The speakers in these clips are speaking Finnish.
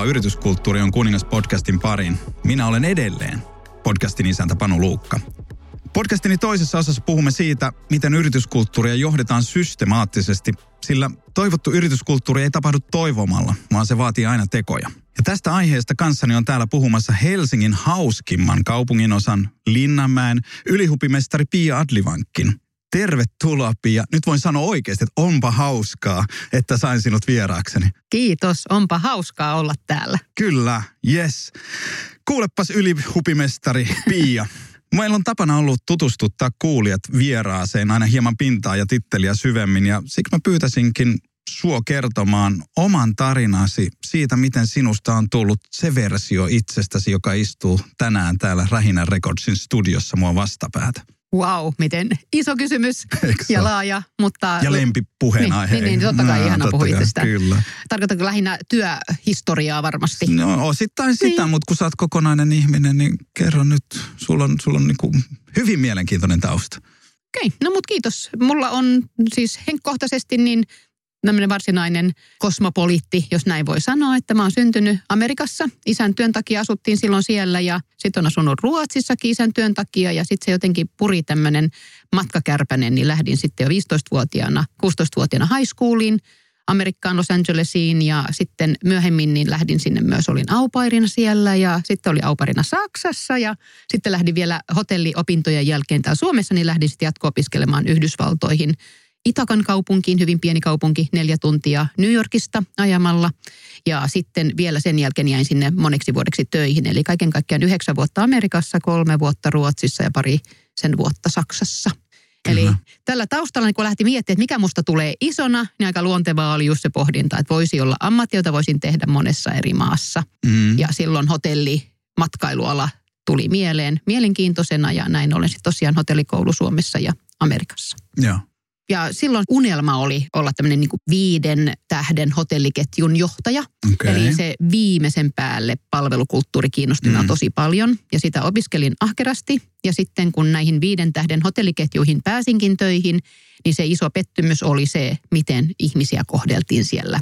Tervetuloa Yrityskulttuuri on kuningas podcastin pariin. Minä olen edelleen podcastin isäntä Panu Luukka. Podcastini toisessa osassa puhumme siitä, miten yrityskulttuuria johdetaan systemaattisesti, sillä toivottu yrityskulttuuri ei tapahdu toivomalla, vaan se vaatii aina tekoja. Ja tästä aiheesta kanssani on täällä puhumassa Helsingin hauskimman kaupunginosan Linnanmäen ylihupimestari Pia Adlivankkin. Tervetuloa Pia. Nyt voin sanoa oikeasti, että onpa hauskaa, että sain sinut vieraakseni. Kiitos, onpa hauskaa olla täällä. Kyllä, yes. Kuulepas ylihupimestari Pia. Meillä on tapana ollut tutustuttaa kuulijat vieraaseen aina hieman pintaa ja titteliä syvemmin ja siksi mä pyytäisinkin suo kertomaan oman tarinasi siitä, miten sinusta on tullut se versio itsestäsi, joka istuu tänään täällä Rähinän Recordsin studiossa mua vastapäätä. Wow, miten iso kysymys ja laaja, mutta... Ja lempipuheenaihe. Niin, niin, niin, totta kai no, ihana puhua itsestä. Kyllä. Tarkoitatko lähinnä työhistoriaa varmasti? No osittain sitä, niin. mutta kun sä oot kokonainen ihminen, niin kerro nyt, sulla on, sulla on niin kuin hyvin mielenkiintoinen tausta. Okei, okay, no mut kiitos. Mulla on siis henkkohtaisesti niin tämmöinen varsinainen kosmopoliitti, jos näin voi sanoa, että mä oon syntynyt Amerikassa. Isän työn takia asuttiin silloin siellä ja sitten on asunut Ruotsissakin isän työn takia ja sitten se jotenkin puri tämmöinen matkakärpänen, niin lähdin sitten jo 15-vuotiaana, 16-vuotiaana high schooliin Amerikkaan Los Angelesiin ja sitten myöhemmin niin lähdin sinne myös, olin aupairina siellä ja sitten oli auparina Saksassa ja sitten lähdin vielä hotelliopintojen jälkeen täällä Suomessa, niin lähdin sitten jatko-opiskelemaan Yhdysvaltoihin Itakan kaupunkiin, hyvin pieni kaupunki, neljä tuntia New Yorkista ajamalla. Ja sitten vielä sen jälkeen jäin sinne moneksi vuodeksi töihin. Eli kaiken kaikkiaan yhdeksän vuotta Amerikassa, kolme vuotta Ruotsissa ja pari sen vuotta Saksassa. Kyllä. Eli tällä taustalla, niin kun lähti miettimään, että mikä musta tulee isona, niin aika luontevaa oli just se pohdinta, että voisi olla ammatti, jota voisin tehdä monessa eri maassa. Mm. Ja silloin hotelli, matkailuala tuli mieleen mielenkiintoisena ja näin ollen sitten tosiaan hotellikoulu Suomessa ja Amerikassa. Joo. Ja silloin unelma oli olla tämmöinen niin viiden tähden hotelliketjun johtaja. Okay. Eli se viimeisen päälle palvelukulttuuri kiinnosti mm. tosi paljon. Ja sitä opiskelin ahkerasti. Ja sitten kun näihin viiden tähden hotelliketjuihin pääsinkin töihin, niin se iso pettymys oli se, miten ihmisiä kohdeltiin siellä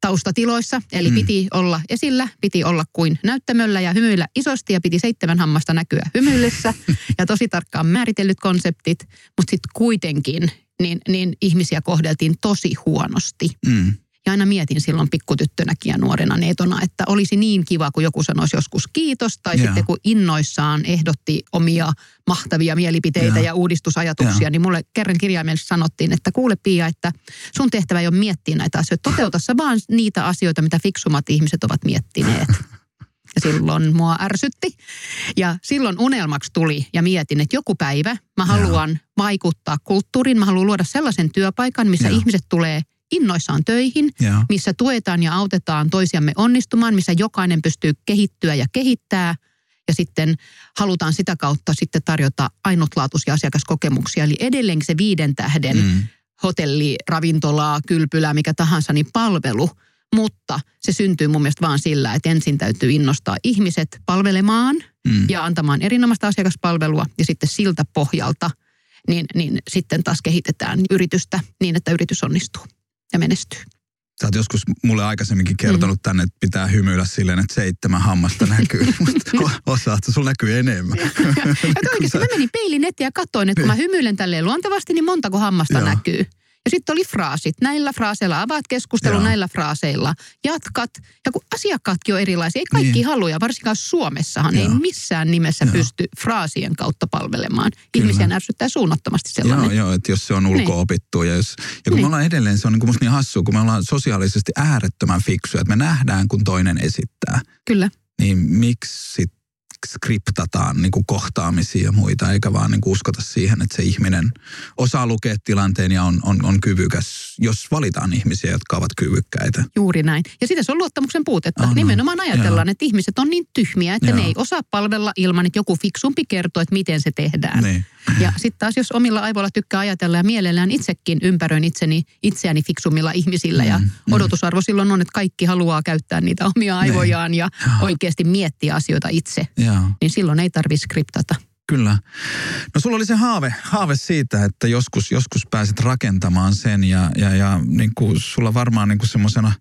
taustatiloissa. Eli mm. piti olla esillä, piti olla kuin näyttämöllä ja hymyillä isosti ja piti seitsemän hammasta näkyä hymyillessä. ja tosi tarkkaan määritellyt konseptit, mutta sitten kuitenkin niin, niin ihmisiä kohdeltiin tosi huonosti. Mm. Ja aina mietin silloin pikkutyttönäkin ja nuorena neetona, että olisi niin kiva, kun joku sanoisi joskus kiitos. Tai yeah. sitten kun innoissaan ehdotti omia mahtavia mielipiteitä yeah. ja uudistusajatuksia, yeah. niin mulle kerran kirjaimellisesti sanottiin, että kuule Pia, että sun tehtävä ei ole miettiä näitä asioita. Toteutassa vaan niitä asioita, mitä fiksummat ihmiset ovat miettineet. Ja silloin mua ärsytti. Ja silloin unelmaksi tuli ja mietin, että joku päivä mä haluan Jaa. vaikuttaa kulttuuriin. Mä haluan luoda sellaisen työpaikan, missä Jaa. ihmiset tulee innoissaan töihin, Jaa. missä tuetaan ja autetaan toisiamme onnistumaan, missä jokainen pystyy kehittyä ja kehittää. Ja sitten halutaan sitä kautta sitten tarjota ainutlaatuisia asiakaskokemuksia. Eli edelleenkin se viiden tähden mm. hotelli, ravintola, kylpylä, mikä tahansa, niin palvelu – mutta se syntyy mun mielestä vaan sillä, että ensin täytyy innostaa ihmiset palvelemaan mm. ja antamaan erinomaista asiakaspalvelua ja sitten siltä pohjalta niin, niin sitten taas kehitetään yritystä niin, että yritys onnistuu ja menestyy. Sä oot joskus mulle aikaisemminkin kertonut mm. tänne, että pitää hymyillä silleen, että seitsemän hammasta näkyy. Osaat, sulla näkyy enemmän. ja oikeasti mä menin peilin eteen ja katsoin, että kun mä niin. hymyilen tälleen luontevasti, niin montako hammasta Joo. näkyy. Ja sitten oli fraasit. Näillä fraaseilla avaat keskustelun, näillä fraaseilla jatkat. Ja kun asiakkaatkin on erilaisia, ei kaikki niin. halua, varsinkaan Suomessahan Joo. ei missään nimessä Joo. pysty fraasien kautta palvelemaan. Kyllä. Ihmisiä ärsyttää suunnattomasti sellainen. Joo, joo että jos se on ulkoopittu. Niin. Ja, jos, ja kun niin. me ollaan edelleen, se on niin kuin musta niin hassua, kun me ollaan sosiaalisesti äärettömän fiksuja, että me nähdään, kun toinen esittää. Kyllä. Niin miksi sit skriptataan niin kuin kohtaamisia ja muita, eikä vaan niin kuin uskota siihen, että se ihminen osaa lukea tilanteen ja on, on, on kyvykäs, jos valitaan ihmisiä, jotka ovat kyvykkäitä. Juuri näin. Ja sitä se on luottamuksen puutetta. On, Nimenomaan ajatellaan, Joo. että ihmiset on niin tyhmiä, että Joo. ne ei osaa palvella ilman, että joku fiksumpi kertoo, että miten se tehdään. Niin. Ja sitten taas, jos omilla aivoilla tykkää ajatella ja mielellään itsekin ympäröin itseni, itseäni fiksummilla ihmisillä mm, ja mm. odotusarvo silloin on, että kaikki haluaa käyttää niitä omia niin. aivojaan ja oikeasti miettiä asioita itse, ja. Niin silloin ei tarvitse skriptata. Kyllä. No sulla oli se haave, haave siitä, että joskus, joskus pääsit rakentamaan sen ja, ja, ja niin kuin sulla varmaan niin kuin semmoisena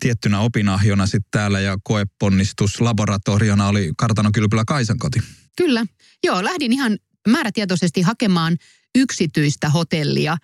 tiettynä opinahjona sitten täällä ja koeponnistus laboratoriona oli Kartanokylpylä Kaisankoti. Kyllä. Joo, lähdin ihan määrätietoisesti hakemaan yksityistä hotellia,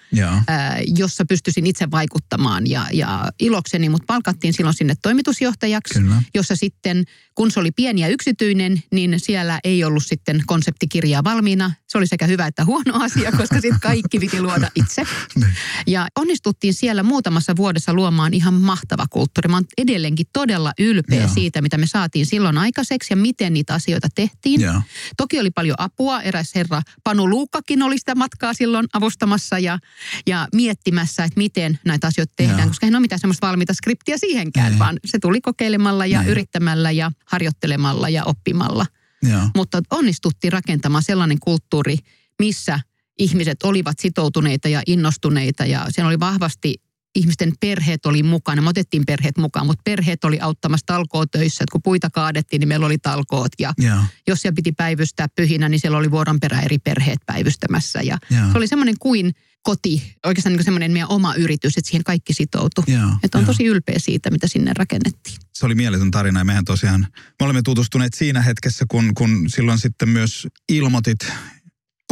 ää, jossa pystyisin itse vaikuttamaan ja, ja ilokseni, mutta palkattiin silloin sinne toimitusjohtajaksi, Kyllä. jossa sitten, kun se oli pieni ja yksityinen, niin siellä ei ollut sitten konseptikirjaa valmiina. Se oli sekä hyvä että huono asia, koska sitten kaikki piti luoda itse. Niin. ja onnistuttiin siellä muutamassa vuodessa luomaan ihan mahtava kulttuuri. Mä oon edelleenkin todella ylpeä Joo. siitä, mitä me saatiin silloin aikaiseksi ja miten niitä asioita tehtiin. Joo. Toki oli paljon apua. Eräs herra Panu Luukkakin oli sitä matkaa matkaa silloin avustamassa ja, ja miettimässä, että miten näitä asioita tehdään, Joo. koska ei ole mitään semmoista valmiita skriptiä siihenkään, ei. vaan se tuli kokeilemalla ja ei. yrittämällä ja harjoittelemalla ja oppimalla. Joo. Mutta onnistuttiin rakentamaan sellainen kulttuuri, missä ihmiset olivat sitoutuneita ja innostuneita ja siellä oli vahvasti ihmisten perheet oli mukana. Me otettiin perheet mukaan, mutta perheet oli auttamassa talkootöissä. Että kun puita kaadettiin, niin meillä oli talkoot. Ja yeah. jos siellä piti päivystää pyhinä, niin siellä oli vuoron perä eri perheet päivystämässä. Ja yeah. se oli semmoinen kuin koti, oikeastaan niin semmoinen meidän oma yritys, että siihen kaikki sitoutui. Yeah, että on yeah. tosi ylpeä siitä, mitä sinne rakennettiin. Se oli mieletön tarina ja mehän tosiaan, me olemme tutustuneet siinä hetkessä, kun, kun silloin sitten myös ilmoitit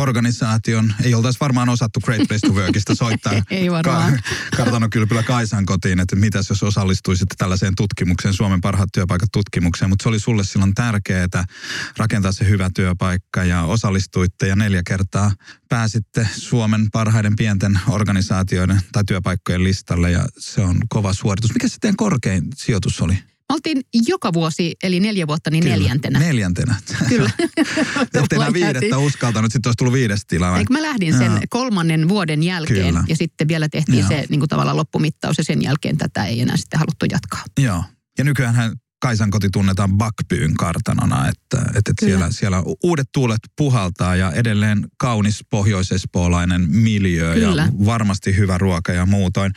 organisaation, ei oltaisi varmaan osattu Great Place to Workista soittaa ei varmaan. Ka- Kartanokylpylä Kaisan kotiin, että mitäs jos osallistuisitte tällaiseen tutkimukseen, Suomen parhaat työpaikat tutkimukseen, mutta se oli sulle silloin tärkeää rakentaa se hyvä työpaikka ja osallistuitte ja neljä kertaa pääsitte Suomen parhaiden pienten organisaatioiden tai työpaikkojen listalle ja se on kova suoritus. Mikä se teidän korkein sijoitus oli? Oltiin joka vuosi, eli neljä vuotta, niin Kyllä, neljäntenä. Neljäntenä. Kyllä. Ette enää viidettä uskaltanut, sitten olisi tullut viides tilaa. Eikö mä lähdin sen Jaa. kolmannen vuoden jälkeen Kyllä. ja sitten vielä tehtiin Jaa. se niin kuin tavallaan loppumittaus ja sen jälkeen tätä ei enää sitten haluttu jatkaa. Joo. Ja nykyään Kaisan koti tunnetaan Bakpyyn kartanona, että, että siellä, siellä uudet tuulet puhaltaa ja edelleen kaunis pohjoisespoolainen miljö Kyllä. ja varmasti hyvä ruoka ja muutoin.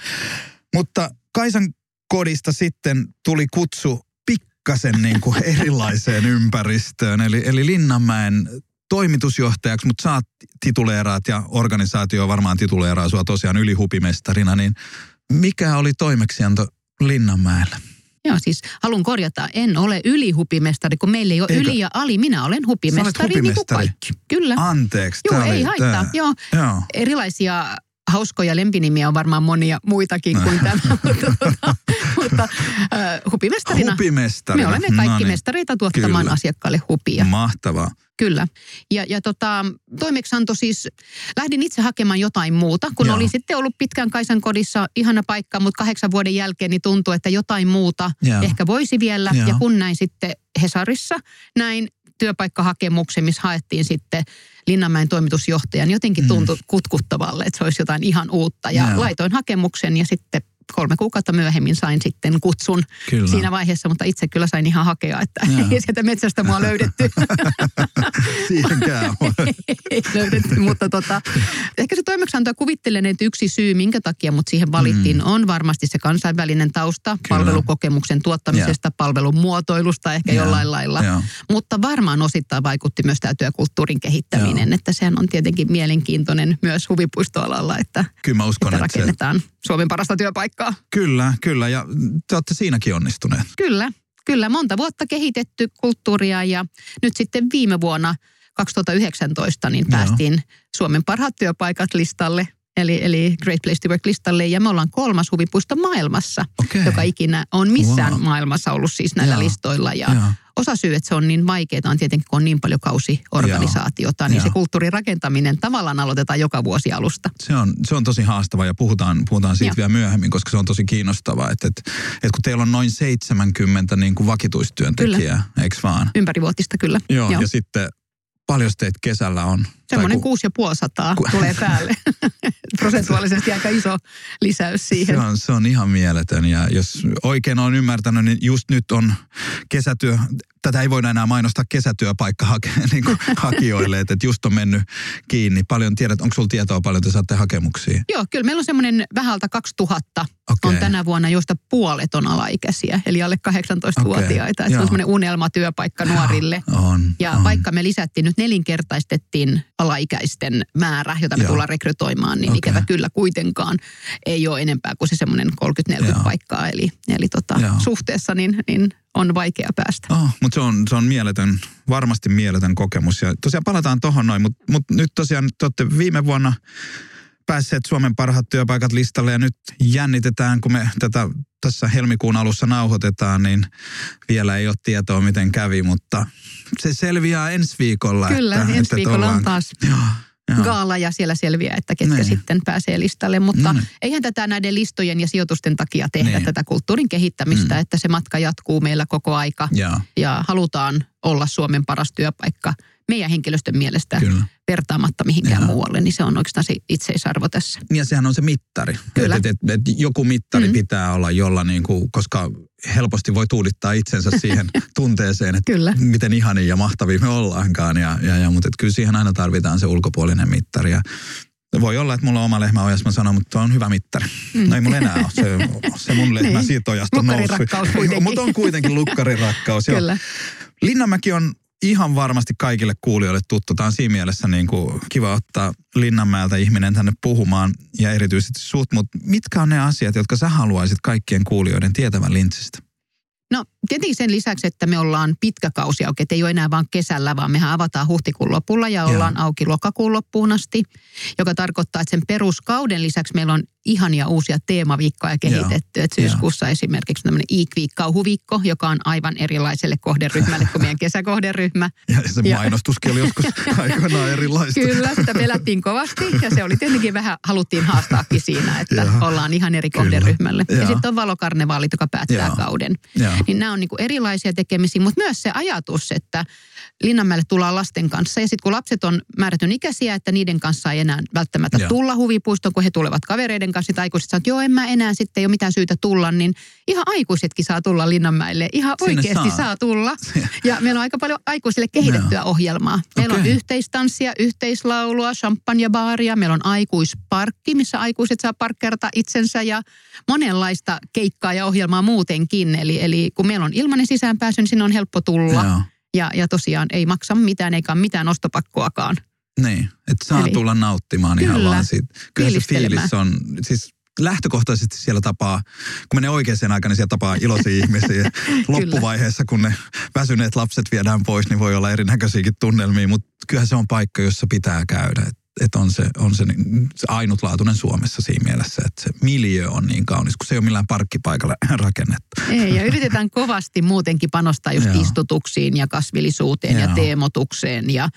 Mutta Kaisan kodista sitten tuli kutsu pikkasen niin kuin erilaiseen ympäristöön. Eli, eli Linnanmäen toimitusjohtajaksi, mutta saat tituleeraat ja organisaatio varmaan tituleeraa sua tosiaan ylihupimestarina, niin mikä oli toimeksianto Linnanmäellä? Joo, siis haluan korjata, en ole ylihupimestari, kun meillä ei ole Eikö? yli ja ali. Minä olen hupimestari, hupimestari. niin kuin kaikki. Kyllä. Anteeksi. Joo, ei haittaa. Tää. Joo. Joo. Erilaisia hauskoja lempinimiä on varmaan monia muitakin kuin tämä, mutta, mutta, mutta hupimestarina, hupimestarina. Me olemme kaikki no niin. mestareita tuottamaan Kyllä. asiakkaalle hupia. Mahtavaa. Kyllä. Ja, ja tota, toimeksianto siis, lähdin itse hakemaan jotain muuta, kun Joo. oli sitten ollut pitkän Kaisan kodissa ihana paikka, mutta kahdeksan vuoden jälkeen niin tuntui, että jotain muuta Joo. ehkä voisi vielä. Joo. Ja kun näin sitten Hesarissa, näin työpaikkahakemuksen, missä haettiin sitten Linnanmäen toimitusjohtajan, jotenkin mm. tuntui mm. kutkuttavalle, että se olisi jotain ihan uutta. Ja Joo. laitoin hakemuksen ja sitten kolme kuukautta myöhemmin sain sitten kutsun kyllä. siinä vaiheessa, mutta itse kyllä sain ihan hakea, että ei sieltä metsästä mua löydetty. Siihenkään Ei löydetty, mutta tota, ehkä se toimeksianto kuvittelen, että yksi syy, minkä takia mut siihen valittiin, mm. on varmasti se kansainvälinen tausta kyllä. palvelukokemuksen tuottamisesta, ja. palvelun muotoilusta ehkä ja. jollain lailla. Ja. Mutta varmaan osittain vaikutti myös tämä työkulttuurin kehittäminen, ja. että sehän on tietenkin mielenkiintoinen myös huvipuistoalalla, että, Kyllä mä uskon, että rakennetaan että se... Suomen parasta työpaikkaa paikkaa. Kyllä, kyllä. Ja te olette siinäkin onnistuneet. Kyllä, kyllä. Monta vuotta kehitetty kulttuuria ja nyt sitten viime vuonna 2019 niin päästiin Joo. Suomen parhaat työpaikat listalle eli, eli Great Place to Work listalle. Ja me ollaan kolmas huvipuisto maailmassa, okay. joka ikinä on missään wow. maailmassa ollut siis näillä Joo. listoilla. Ja Joo. osa syy, että se on niin vaikeaa, on tietenkin, kun on niin paljon kausiorganisaatiota, Joo. niin Joo. se kulttuurin rakentaminen tavallaan aloitetaan joka vuosi alusta. Se on, se on tosi haastava ja puhutaan, puhutaan siitä Joo. vielä myöhemmin, koska se on tosi kiinnostavaa, että, että, että kun teillä on noin 70 niin kuin vakituistyöntekijää, eikö vaan? Ympärivuotista kyllä. Joo, Joo. ja sitten paljon teitä kesällä on Semmoinen kuusi ja puoli sataa Ku... tulee päälle. Prosentuaalisesti aika iso lisäys siihen. Se on, se on ihan mieletön ja jos oikein on ymmärtänyt, niin just nyt on kesätyö, tätä ei voida enää mainostaa kesätyöpaikka hake, niin kuin hakijoille, että just on mennyt kiinni. Paljon tiedät, onko sulla tietoa paljon te saatte hakemuksia? Joo, kyllä meillä on semmoinen vähältä 2000 okay. on tänä vuonna, joista puolet on alaikäisiä, eli alle 18-vuotiaita. Okay. se on semmoinen unelmatyöpaikka nuorille. On, ja on. vaikka me lisättiin nyt nelinkertaistettiin alaikäisten määrä, jota me Joo. tullaan rekrytoimaan, niin okay. ikävä kyllä kuitenkaan ei ole enempää kuin se semmoinen 30-40 paikkaa. Eli, eli tota, suhteessa niin, niin on vaikea päästä. Oh, mutta se on, se on mieletön, varmasti mieletön kokemus. Ja tosiaan palataan tuohon noin, mutta mut nyt tosiaan te olette viime vuonna päässeet Suomen parhaat työpaikat listalle ja nyt jännitetään, kun me tätä tässä helmikuun alussa nauhoitetaan, niin vielä ei ole tietoa, miten kävi, mutta se selviää ensi viikolla. Kyllä, että, ensi että viikolla ollaan... on taas joo, joo. gaala ja siellä selviää, että ketkä niin. sitten pääsee listalle. Mutta mm. eihän tätä näiden listojen ja sijoitusten takia tehdä niin. tätä kulttuurin kehittämistä, mm. että se matka jatkuu meillä koko aika ja, ja halutaan olla Suomen paras työpaikka – meidän henkilöstön mielestä Kyllä. Vertaamatta mihinkään Joo. muualle, niin se on oikeastaan se itseisarvo tässä. Ja sehän on se mittari. Kyllä. Et, et, et, joku mittari mm. pitää olla, jolla niin kuin, koska helposti voi tuudittaa itsensä siihen tunteeseen, että kyllä. miten ihania ja mahtavia me ollaankaan. Ja, ja, ja, mutta et kyllä siihen aina tarvitaan se ulkopuolinen mittari. Ja voi olla, että mulla on oma lehmä ojassa, mä sanon, mutta on hyvä mittari. Mm. No ei mulla enää ole. Se, se mun lehmä niin. siitä ojasta on noussut. mutta on kuitenkin lukkarirakkaus. Kyllä. Linnanmäki on ihan varmasti kaikille kuulijoille tuttu. Tämä on siinä mielessä niin kuin kiva ottaa Linnanmäeltä ihminen tänne puhumaan ja erityisesti sut, mutta mitkä on ne asiat, jotka sä haluaisit kaikkien kuulijoiden tietävän Lintsistä? No tietenkin sen lisäksi, että me ollaan pitkä kausi auki, että ei ole enää vain kesällä, vaan mehän avataan huhtikuun lopulla ja ollaan Joo. auki lokakuun loppuun asti, joka tarkoittaa, että sen peruskauden lisäksi meillä on ihania uusia teemaviikkoja kehitetty. Että syyskuussa Joo. esimerkiksi tämmöinen Eek kauhuviikko, joka on aivan erilaiselle kohderyhmälle kuin meidän kesäkohderyhmä. Ja se ja... mainostuskin oli joskus aikoinaan erilaista. Kyllä, sitä pelättiin kovasti ja se oli tietenkin vähän, haluttiin haastaakin siinä, että Joo. ollaan ihan eri kohderyhmälle. Ja, ja sitten on valokarnevaalit, joka päättää Joo. kauden. Joo. Niin nämä on niinku erilaisia tekemisiä, mutta myös se ajatus, että Linnanmäelle tullaan lasten kanssa. Ja sitten kun lapset on määrätyn ikäisiä, että niiden kanssa ei enää välttämättä Joo. tulla huvipuistoon, kun he tulevat kavereiden kanssa. Sitten aikuiset sanoo, että joo, en mä enää sitten ei ole mitään syytä tulla. Niin ihan aikuisetkin saa tulla Linnanmäelle. Ihan Sinne oikeasti saa. saa tulla. Ja meillä on aika paljon aikuisille kehitettyä Joo. ohjelmaa. Meillä okay. on yhteistanssia, yhteislaulua, champagnebaaria. Meillä on aikuisparkki, missä aikuiset saa parkkerata itsensä ja monenlaista keikkaa ja ohjelmaa muutenkin. Eli, eli kun meillä on ilmainen sisäänpääsy, niin sinne on helppo tulla. Joo. Ja, ja tosiaan ei maksa mitään eikä mitään ostopakkoakaan. Niin, että saa Eli, tulla nauttimaan kyllä, ihan vaan siitä. Kyllä se fiilis on, siis lähtökohtaisesti siellä tapaa, kun menee oikeaan aikaan, niin siellä tapaa iloisia ihmisiä. Loppuvaiheessa, kun ne väsyneet lapset viedään pois, niin voi olla erinäköisiäkin tunnelmia, mutta kyllähän se on paikka, jossa pitää käydä. Et että on, se, on se, se ainutlaatuinen Suomessa siinä mielessä, että se miljö on niin kaunis, kun se ei ole millään parkkipaikalla rakennettu. Ei, ja yritetään kovasti muutenkin panostaa just istutuksiin ja kasvillisuuteen Joo. ja teemotukseen. Ja,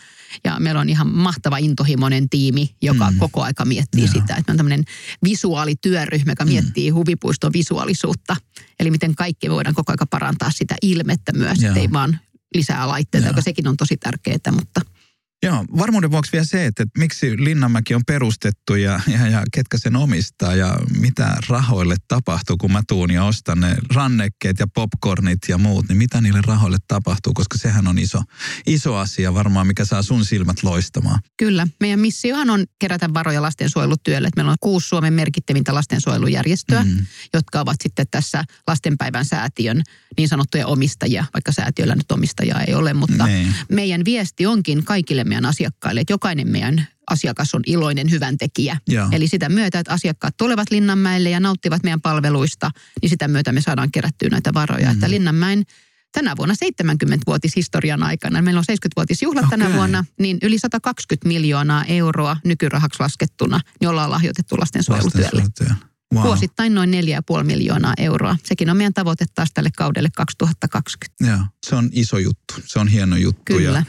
ja meillä on ihan mahtava intohimoinen tiimi, joka mm. koko aika miettii Joo. sitä, että on tämmöinen visuaalityöryhmä, joka mm. miettii huvipuiston visuaalisuutta. Eli miten kaikki voidaan koko aika parantaa sitä ilmettä myös, ettei vaan lisää laitteita, Joo. joka sekin on tosi tärkeää, mutta – Joo, varmuuden vuoksi vielä se, että, että miksi Linnanmäki on perustettu ja, ja, ja ketkä sen omistaa ja mitä rahoille tapahtuu, kun mä tuun ja ostan ne rannekkeet ja popcornit ja muut, niin mitä niille rahoille tapahtuu, koska sehän on iso, iso asia varmaan, mikä saa sun silmät loistamaan. Kyllä, meidän missiohan on kerätä varoja lastensuojelutyölle. Meillä on kuusi Suomen merkittävintä lastensuojelujärjestöä, mm. jotka ovat sitten tässä lastenpäivän säätiön niin sanottuja omistajia, vaikka säätiöllä nyt omistajaa ei ole, mutta niin. meidän viesti onkin kaikille meidän asiakkaille, että jokainen meidän asiakas on iloinen hyvän tekijä. Joo. Eli sitä myötä, että asiakkaat tulevat Linnanmäelle ja nauttivat meidän palveluista, niin sitä myötä me saadaan kerättyä näitä varoja. Mm. Että Linnanmäen tänä vuonna 70-vuotishistorian aikana, meillä on 70-vuotisjuhlat okay. tänä vuonna, niin yli 120 miljoonaa euroa nykyrahaksi laskettuna, niin ollaan lahjoitettu lastensuojelutyölle. Lastensuojelutyölle. Wow. Vuosittain noin 4,5 miljoonaa euroa. Sekin on meidän tavoite taas tälle kaudelle 2020. Joo, se on iso juttu. Se on hieno juttu. Kyllä. Ja,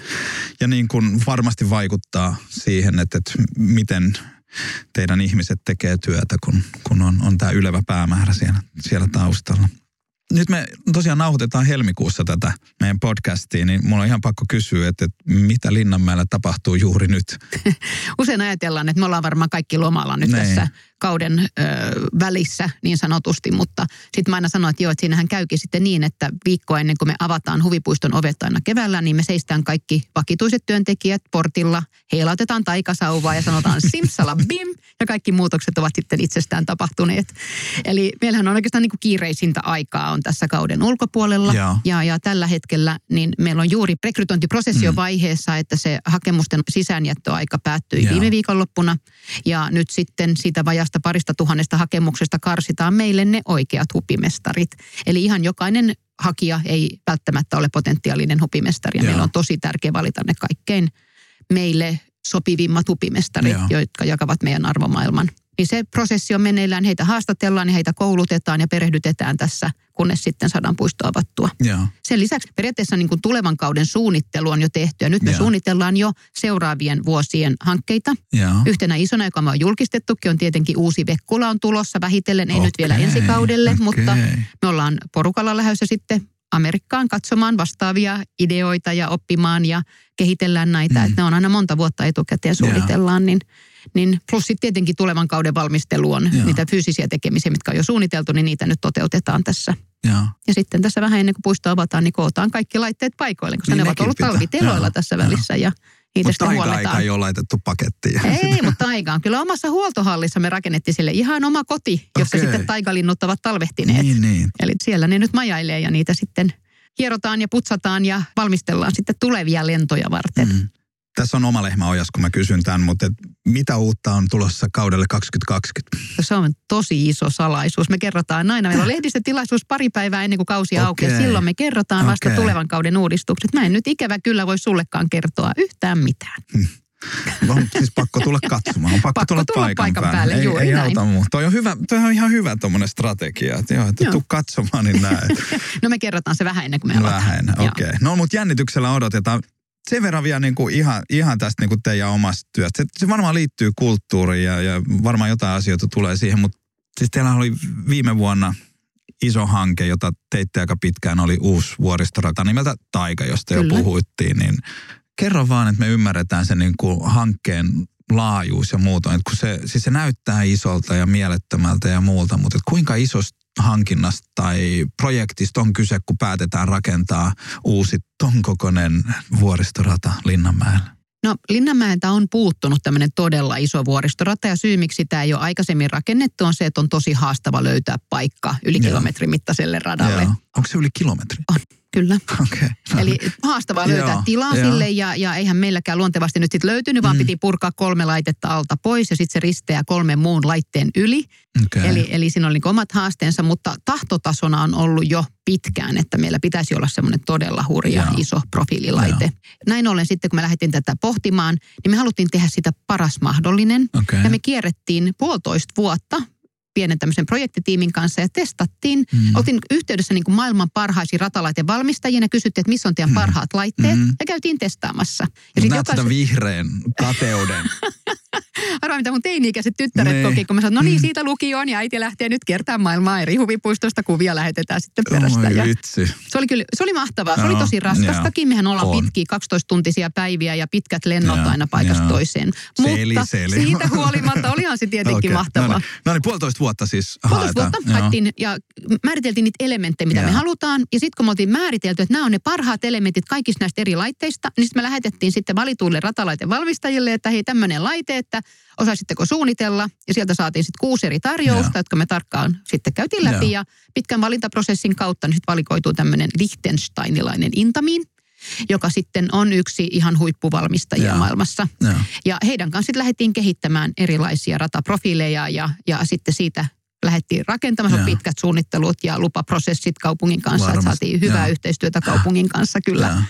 ja niin kuin varmasti vaikuttaa siihen, että, että miten teidän ihmiset tekee työtä, kun, kun on, on tämä ylevä päämäärä siellä, siellä taustalla. nyt me tosiaan nauhoitetaan helmikuussa tätä meidän podcastia, niin mulla on ihan pakko kysyä, että, että mitä Linnanmäellä tapahtuu juuri nyt? Usein ajatellaan, että me ollaan varmaan kaikki lomalla nyt Nein. tässä kauden ö, välissä niin sanotusti, mutta sitten mä aina sanoin, että joo, että siinähän käykin sitten niin, että viikko ennen kuin me avataan huvipuiston ovet aina keväällä, niin me seistään kaikki vakituiset työntekijät portilla, heilautetaan taikasauvaa ja sanotaan simsala bim, ja kaikki muutokset ovat sitten itsestään tapahtuneet. Eli meillähän on oikeastaan niin kuin kiireisintä aikaa on tässä kauden ulkopuolella, ja, ja tällä hetkellä niin meillä on juuri rekrytointiprosessi mm. vaiheessa, että se hakemusten sisäänjättöaika päättyi Joo. viime viikonloppuna, ja nyt sitten siitä vajasta tästä parista tuhannesta hakemuksesta karsitaan meille ne oikeat hupimestarit. Eli ihan jokainen hakija ei välttämättä ole potentiaalinen hupimestari. Ja meillä on tosi tärkeä valita ne kaikkein meille sopivimmat hupimestarit, Joo. jotka jakavat meidän arvomaailman niin se prosessi on meneillään. Heitä haastatellaan ja heitä koulutetaan ja perehdytetään tässä, kunnes sitten saadaan puisto avattua. Ja. Sen lisäksi periaatteessa niin kuin tulevan kauden suunnittelu on jo tehty. Ja nyt me ja. suunnitellaan jo seuraavien vuosien hankkeita. Ja. Yhtenä isona, joka me on julkistettukin, on tietenkin uusi Vekkula on tulossa vähitellen. Ei okay. nyt vielä ensi kaudelle, okay. mutta me ollaan porukalla lähdössä sitten Amerikkaan katsomaan vastaavia ideoita ja oppimaan ja kehitellään näitä. Mm. Että ne on aina monta vuotta etukäteen suunnitellaan, niin – niin plus sitten tietenkin tulevan kauden valmistelu on Joo. niitä fyysisiä tekemisiä, mitkä on jo suunniteltu, niin niitä nyt toteutetaan tässä. Joo. Ja sitten tässä vähän ennen kuin puisto avataan, niin kootaan kaikki laitteet paikoille, koska niin ne ovat ollut pitää. talviteloilla Joo. tässä välissä. Ja niitä mutta aika, ei ole laitettu pakettiin. Ei, mutta aikaan. Kyllä omassa huoltohallissa me rakennettiin sille ihan oma koti, jossa okay. sitten taikalinnut ovat talvehtineet. Niin, niin. Eli siellä ne nyt majailee ja niitä sitten hierotaan ja putsataan ja valmistellaan sitten tulevia lentoja varten. Mm. Tässä on oma lehmä ojas, kun mä kysyn tämän, mutta et mitä uutta on tulossa kaudelle 2020? Se on tosi iso salaisuus. Me kerrotaan aina. Meillä on lehdistötilaisuus pari päivää ennen kuin kausi okay. auki ja silloin me kerrotaan okay. vasta tulevan kauden uudistukset. Mä en nyt ikävä kyllä voi sullekaan kertoa yhtään mitään. Hmm. On siis pakko tulla katsomaan, on pakko, pakko tulla, tulla paikan, paikan päälle. päälle. Ei, juuri ei näin. auta muu. Toi on, hyvä, toi on ihan hyvä tuommoinen strategia, että joo, että joo. tuu katsomaan, niin näet. no me kerrotaan se vähän ennen kuin me Vähän, okei. Okay. No mutta jännityksellä odotetaan sen verran vielä niin kuin ihan, ihan tästä niin kuin teidän omasta työstä. Se, se varmaan liittyy kulttuuriin ja, ja varmaan jotain asioita tulee siihen, mutta siis teillä oli viime vuonna iso hanke, jota teitte aika pitkään, oli uusi vuoristorata nimeltä Taika, josta Kyllä. jo puhuittiin. Niin kerro vaan, että me ymmärretään sen niin kuin hankkeen laajuus ja muuta. Että kun se, siis se näyttää isolta ja mielettömältä ja muulta, mutta että kuinka isosta hankinnasta tai projektista on kyse, kun päätetään rakentaa uusi ton kokoinen vuoristorata Linnanmäellä? No Linnanmäeltä on puuttunut tämmöinen todella iso vuoristorata ja syy miksi tämä ei ole aikaisemmin rakennettu on se, että on tosi haastava löytää paikka yli kilometrin mittaiselle radalle. Joo. Onko se yli kilometri? On. Kyllä. Okay. Eli haastavaa löytää Joo, tilaa jo. sille ja, ja eihän meilläkään luontevasti nyt sitten löytynyt, vaan mm. piti purkaa kolme laitetta alta pois ja sitten se risteää kolmen muun laitteen yli. Okay. Eli, eli siinä oli niin omat haasteensa, mutta tahtotasona on ollut jo pitkään, että meillä pitäisi olla semmoinen todella hurja Joo. iso profiililaite. Joo. Näin ollen sitten, kun me lähdettiin tätä pohtimaan, niin me haluttiin tehdä sitä paras mahdollinen. Okay. Ja me kierrettiin puolitoista vuotta pienen tämmöisen projektitiimin kanssa ja testattiin. Mm. Oltiin yhteydessä niin kuin maailman parhaisiin ratalaitevalmistajien ja kysyttiin, että missä on teidän mm. parhaat laitteet. Mm. Ja käytiin testaamassa. Ja Näet jokais... sitä vihreän kateuden. Arvaa, mitä mun teini-ikäiset tyttäret nee. koki, kun mä sanoin, no niin, mm. siitä lukioon ja äiti lähtee nyt kertaan maailmaa eri huvipuistosta. Kuvia lähetetään sitten perästä. Oh, ja se oli kyllä, se oli mahtavaa. Se oli tosi raskastakin. Mehän ollaan on. pitkiä 12-tuntisia päiviä ja pitkät lennot ja, aina paikasta ja. toiseen. Seli, Mutta seli. siitä huolimatta olihan se tietenkin okay. mahtavaa. No niin, no niin puolitoista vuotta siis Puolitoista vuotta haettiin ja määriteltiin niitä elementtejä, mitä ja. me halutaan. Ja sitten kun me oltiin määritelty, että nämä on ne parhaat elementit kaikista näistä eri laitteista, niin sitten me lähetettiin sitten valituille ratalaitevalmistajille, että hei tämmöinen laite, että osaisitteko suunnitella. Ja sieltä saatiin sitten kuusi eri tarjousta, ja. jotka me tarkkaan sitten käytiin läpi. Ja, ja pitkän valintaprosessin kautta niin sitten valikoituu tämmöinen Liechtensteinilainen Intamin joka sitten on yksi ihan huippuvalmistajia ja. maailmassa. Ja. ja heidän kanssa sitten lähdettiin kehittämään erilaisia rataprofiileja ja, ja sitten siitä lähdettiin rakentamaan pitkät suunnittelut ja lupaprosessit kaupungin kanssa. Varmasti. Että saatiin hyvää ja. yhteistyötä kaupungin kanssa kyllä ja.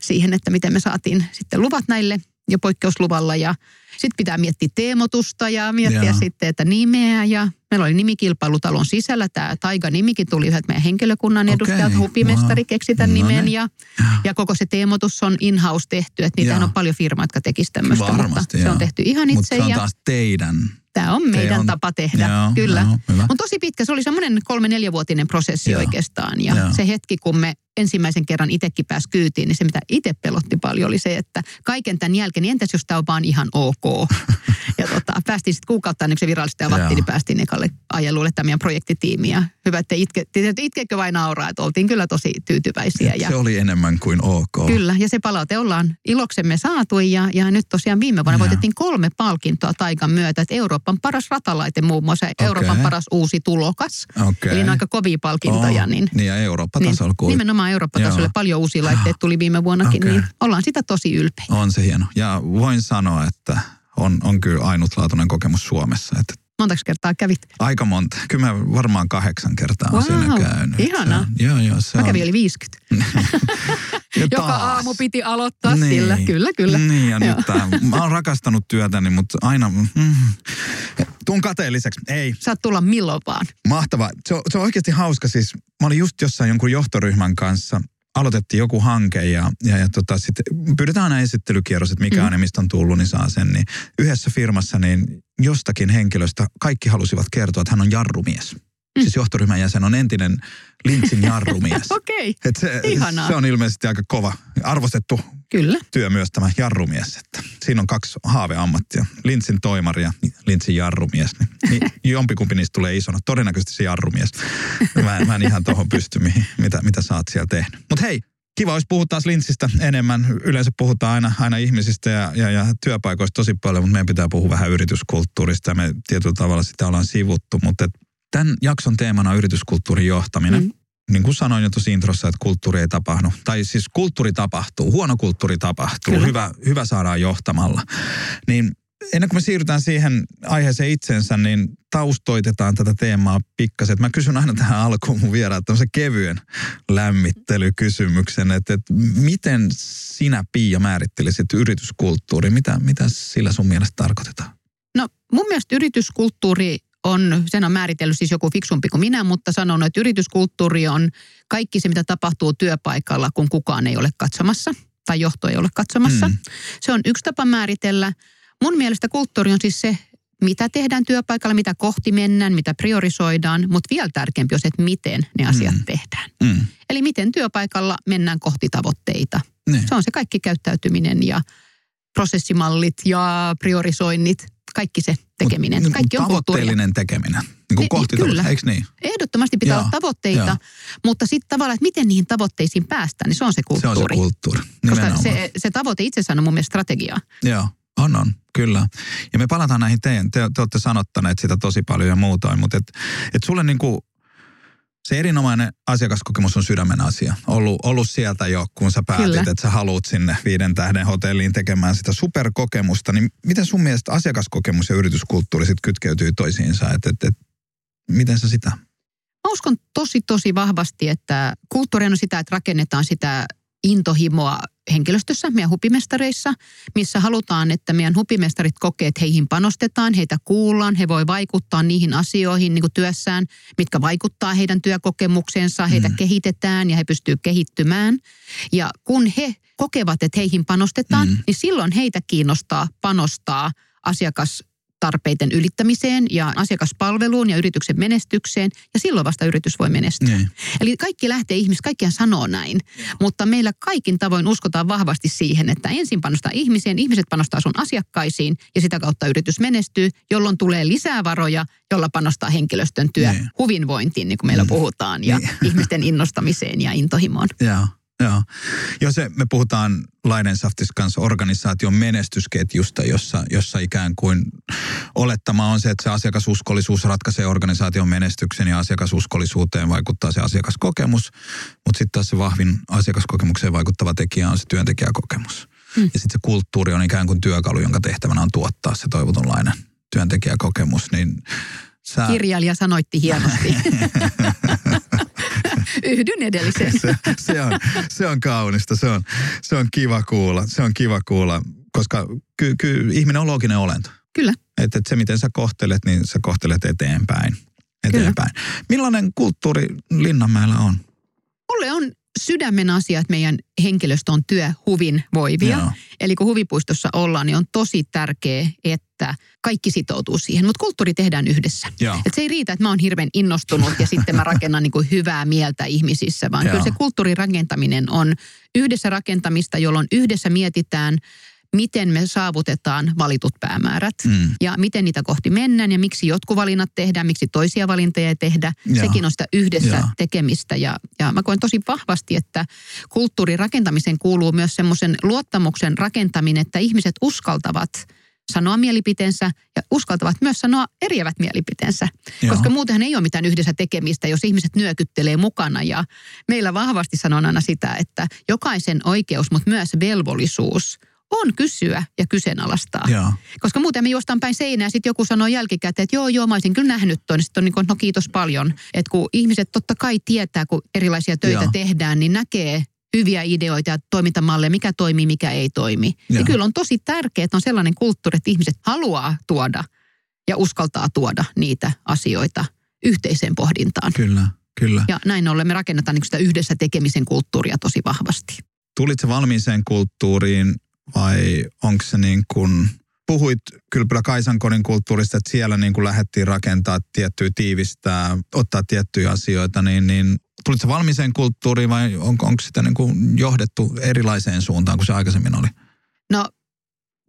siihen, että miten me saatiin sitten luvat näille jo poikkeusluvalla. Ja sitten pitää miettiä teemotusta ja miettiä ja. sitten, että nimeä. Ja meillä oli nimikilpailutalon sisällä. Tämä Taiga-nimikin tuli yhdet meidän henkilökunnan edustajat. Okay. Hupimestari wow. keksi tämän no nimen. Ja, ja koko se teemotus on in-house tehty. Että niitä on paljon firmaa, jotka tekisivät tämmöistä. Varmasti, mutta se on tehty ihan itse. Mutta se on taas teidän Tämä on meidän on, tapa tehdä, joo, kyllä. Mutta tosi pitkä, se oli semmoinen kolme-neljävuotinen prosessi joo, oikeastaan. Ja joo. se hetki, kun me ensimmäisen kerran itsekin pääsi kyytiin, niin se mitä itse pelotti paljon oli se, että kaiken tämän jälkeen, niin entäs jos tämä on vaan ihan ok. ja tota, päästiin sitten kuukautta ennen kuin se virallisesti avattiin, niin päästiin ekalle ajelulle tämä meidän projektitiimi. Ja hyvä, että itke, itkekö vai nauraa, että oltiin kyllä tosi tyytyväisiä. Ja, se oli enemmän kuin ok. Kyllä, ja se palaute ollaan iloksemme saatu. Ja, ja nyt tosiaan viime vuonna ja. voitettiin kolme palkintoa Taikan myötä, että Euroopan paras ratalaite muun muassa, okay. Euroopan paras uusi tulokas. Okay. Eli aika kovia palkintoja. Oh, niin, niin ja Eurooppa-tasolla. Niin, nimenomaan Eurooppa-tasolle paljon uusia laitteita tuli viime vuonnakin, okay. niin ollaan sitä tosi ylpeitä. On se hieno. Ja voin sanoa, että on, on kyllä ainutlaatuinen kokemus Suomessa. Että Montako kertaa kävit? Aika monta. Kyllä mä varmaan kahdeksan kertaa wow, siinä käynyt. Ihanaa. joo, joo, se mä kävin yli 50. Joka aamu piti aloittaa niin, sillä. Kyllä, kyllä. Niin, ja nyt tää, mä oon rakastanut työtäni, mutta aina... Mm, tuun kateelliseksi. Ei. Saat tulla milloin vaan. Mahtavaa. Se on, se on oikeasti hauska. Siis mä olin just jossain jonkun johtoryhmän kanssa aloitettiin joku hanke ja, ja, ja tota, sitten pyydetään aina esittelykierros, että mikä mm. on ja mistä on tullut, niin saa sen. Niin yhdessä firmassa niin jostakin henkilöstä kaikki halusivat kertoa, että hän on jarrumies. Mm. Siis johtoryhmän jäsen on entinen Lintsin jarrumies. Okei, okay. se, se on ilmeisesti aika kova, arvostettu Kyllä. työ myös tämä jarrumies. Että siinä on kaksi haaveammattia. Lintsin toimari ja Lintsin jarrumies. Niin, niin jompikumpi niistä tulee isona. Todennäköisesti se jarrumies. Mä, mä en ihan tuohon pysty, mihin, mitä, mitä sä oot siellä tehnyt. Mutta hei, kiva olisi puhua taas Lintsistä enemmän. Yleensä puhutaan aina, aina ihmisistä ja, ja, ja työpaikoista tosi paljon, mutta meidän pitää puhua vähän yrityskulttuurista ja me tietyllä tavalla sitä ollaan sivuttu. Mutta tämän jakson teemana on yrityskulttuurin johtaminen. Mm niin kuin sanoin jo tuossa introssa, että kulttuuri ei tapahdu. Tai siis kulttuuri tapahtuu, huono kulttuuri tapahtuu, hyvä, hyvä saadaan johtamalla. Niin ennen kuin me siirrytään siihen aiheeseen itsensä, niin taustoitetaan tätä teemaa pikkasen. Mä kysyn aina tähän alkuun mun vieraat tämmöisen kevyen lämmittelykysymyksen, että, että miten sinä Pia määrittelisit yrityskulttuuri? Mitä, mitä sillä sun mielestä tarkoitetaan? No mun mielestä yrityskulttuuri on, sen on määritellyt siis joku fiksumpi kuin minä, mutta sanon, että yrityskulttuuri on kaikki se, mitä tapahtuu työpaikalla, kun kukaan ei ole katsomassa tai johto ei ole katsomassa. Mm. Se on yksi tapa määritellä. Mun mielestä kulttuuri on siis se, mitä tehdään työpaikalla, mitä kohti mennään, mitä priorisoidaan, mutta vielä tärkeämpi on se, että miten ne asiat mm. tehdään. Mm. Eli miten työpaikalla mennään kohti tavoitteita. Ne. Se on se kaikki käyttäytyminen ja prosessimallit ja priorisoinnit kaikki se tekeminen. Mut, kaikki on tavoitteellinen kulttuuria. tekeminen. Niin kuin kohti kyllä. eikö niin? Ehdottomasti pitää Joo. olla tavoitteita, Joo. mutta sitten tavallaan, että miten niihin tavoitteisiin päästään, niin se on se kulttuuri. Se on se kulttuuri, Koska se, se tavoite itsessään on mun mielestä strategiaa. Joo. On, on, kyllä. Ja me palataan näihin teidän, te, te olette sanottaneet sitä tosi paljon ja muutoin, mutta et, et sulle niin kuin se erinomainen asiakaskokemus on sydämen asia. Ollut, ollut sieltä jo, kun sä päätit, Kyllä. että sä haluat sinne viiden tähden hotelliin tekemään sitä superkokemusta. Niin miten sun mielestä asiakaskokemus ja yrityskulttuuri sitten kytkeytyy toisiinsa? Et, et, et, miten sä sitä? Mä uskon tosi, tosi vahvasti, että kulttuuri on sitä, että rakennetaan sitä intohimoa henkilöstössä, meidän hupimestareissa, missä halutaan, että meidän hupimestarit kokee, että heihin panostetaan, heitä kuullaan, he voi vaikuttaa niihin asioihin niin kuin työssään, mitkä vaikuttaa heidän työkokemukseensa, heitä mm. kehitetään ja he pystyy kehittymään. Ja kun he kokevat, että heihin panostetaan, mm. niin silloin heitä kiinnostaa panostaa asiakas tarpeiden ylittämiseen ja asiakaspalveluun ja yrityksen menestykseen ja silloin vasta yritys voi menestyä. Niin. Eli kaikki lähtee ihmis, kaikkiaan sanoo näin, mutta meillä kaikin tavoin uskotaan vahvasti siihen, että ensin panostaa ihmiseen, ihmiset panostaa sun asiakkaisiin ja sitä kautta yritys menestyy, jolloin tulee lisää varoja, jolla panostaa henkilöstön työ niin. huvinvointiin, niin kuin meillä mm. puhutaan, ja niin. ihmisten innostamiseen ja intohimoon. Joo. Joo. Jo se, me puhutaan Leidensaftis kanssa organisaation menestysketjusta, jossa, jossa ikään kuin olettama on se, että se asiakasuskollisuus ratkaisee organisaation menestyksen ja asiakasuskollisuuteen vaikuttaa se asiakaskokemus, mutta sitten taas se vahvin asiakaskokemukseen vaikuttava tekijä on se työntekijäkokemus. Hmm. Ja sitten se kulttuuri on ikään kuin työkalu, jonka tehtävänä on tuottaa se toivotunlainen työntekijäkokemus, niin sä... Kirjailija sanoitti hienosti. Yhdyn edelliseen. se, se, on, se on kaunista, se on, se on kiva kuulla, se on kiva kuulla, koska ky, ky, ihminen on looginen olento. Kyllä. Että et se, miten sä kohtelet, niin sä kohtelet eteenpäin. eteenpäin. Kyllä. Millainen kulttuuri Linnanmäellä on? Mulle on sydämen asia, että meidän henkilöstö on työhuvinvoivia. Joo. Eli kun huvipuistossa ollaan, niin on tosi tärkeää, että kaikki sitoutuu siihen. Mutta kulttuuri tehdään yhdessä. Et se ei riitä, että mä oon hirveän innostunut ja sitten mä rakennan niin kuin hyvää mieltä ihmisissä, vaan Joo. kyllä se kulttuurin rakentaminen on yhdessä rakentamista, jolloin yhdessä mietitään – miten me saavutetaan valitut päämäärät mm. ja miten niitä kohti mennään ja miksi jotkut valinnat tehdään, miksi toisia valintoja ei tehdä. Ja. Sekin on sitä yhdessä ja. tekemistä ja, ja mä koen tosi vahvasti, että kulttuurin rakentamiseen kuuluu myös semmoisen luottamuksen rakentaminen, että ihmiset uskaltavat sanoa mielipiteensä ja uskaltavat myös sanoa eriävät mielipiteensä. Joo. Koska muutenhan ei ole mitään yhdessä tekemistä, jos ihmiset nyökyttelee mukana. Ja meillä vahvasti sanon aina sitä, että jokaisen oikeus, mutta myös velvollisuus on kysyä ja kyseenalaistaa. Joo. Koska muuten me juostaan päin seinää ja sitten joku sanoo jälkikäteen, että joo, joo, mä olisin kyllä nähnyt tuon. Sitten on niin kuin, no kiitos paljon. Että kun ihmiset totta kai tietää, kun erilaisia töitä joo. tehdään, niin näkee hyviä ideoita ja toimintamalleja, mikä toimii, mikä ei toimi. Joo. Ja kyllä on tosi tärkeää, että on sellainen kulttuuri, että ihmiset haluaa tuoda ja uskaltaa tuoda niitä asioita yhteiseen pohdintaan. Kyllä, kyllä. Ja näin ollen me rakennetaan niin sitä yhdessä tekemisen kulttuuria tosi vahvasti. Tulitko valmiiseen kulttuuriin vai onko se niin kuin, puhuit Kylpylä Kaisankorin kulttuurista, että siellä niin kuin lähdettiin rakentaa tiettyä tiivistää, ottaa tiettyjä asioita, niin, niin tulitko valmiiseen kulttuuriin vai on, onko sitä niin kuin johdettu erilaiseen suuntaan kuin se aikaisemmin oli? No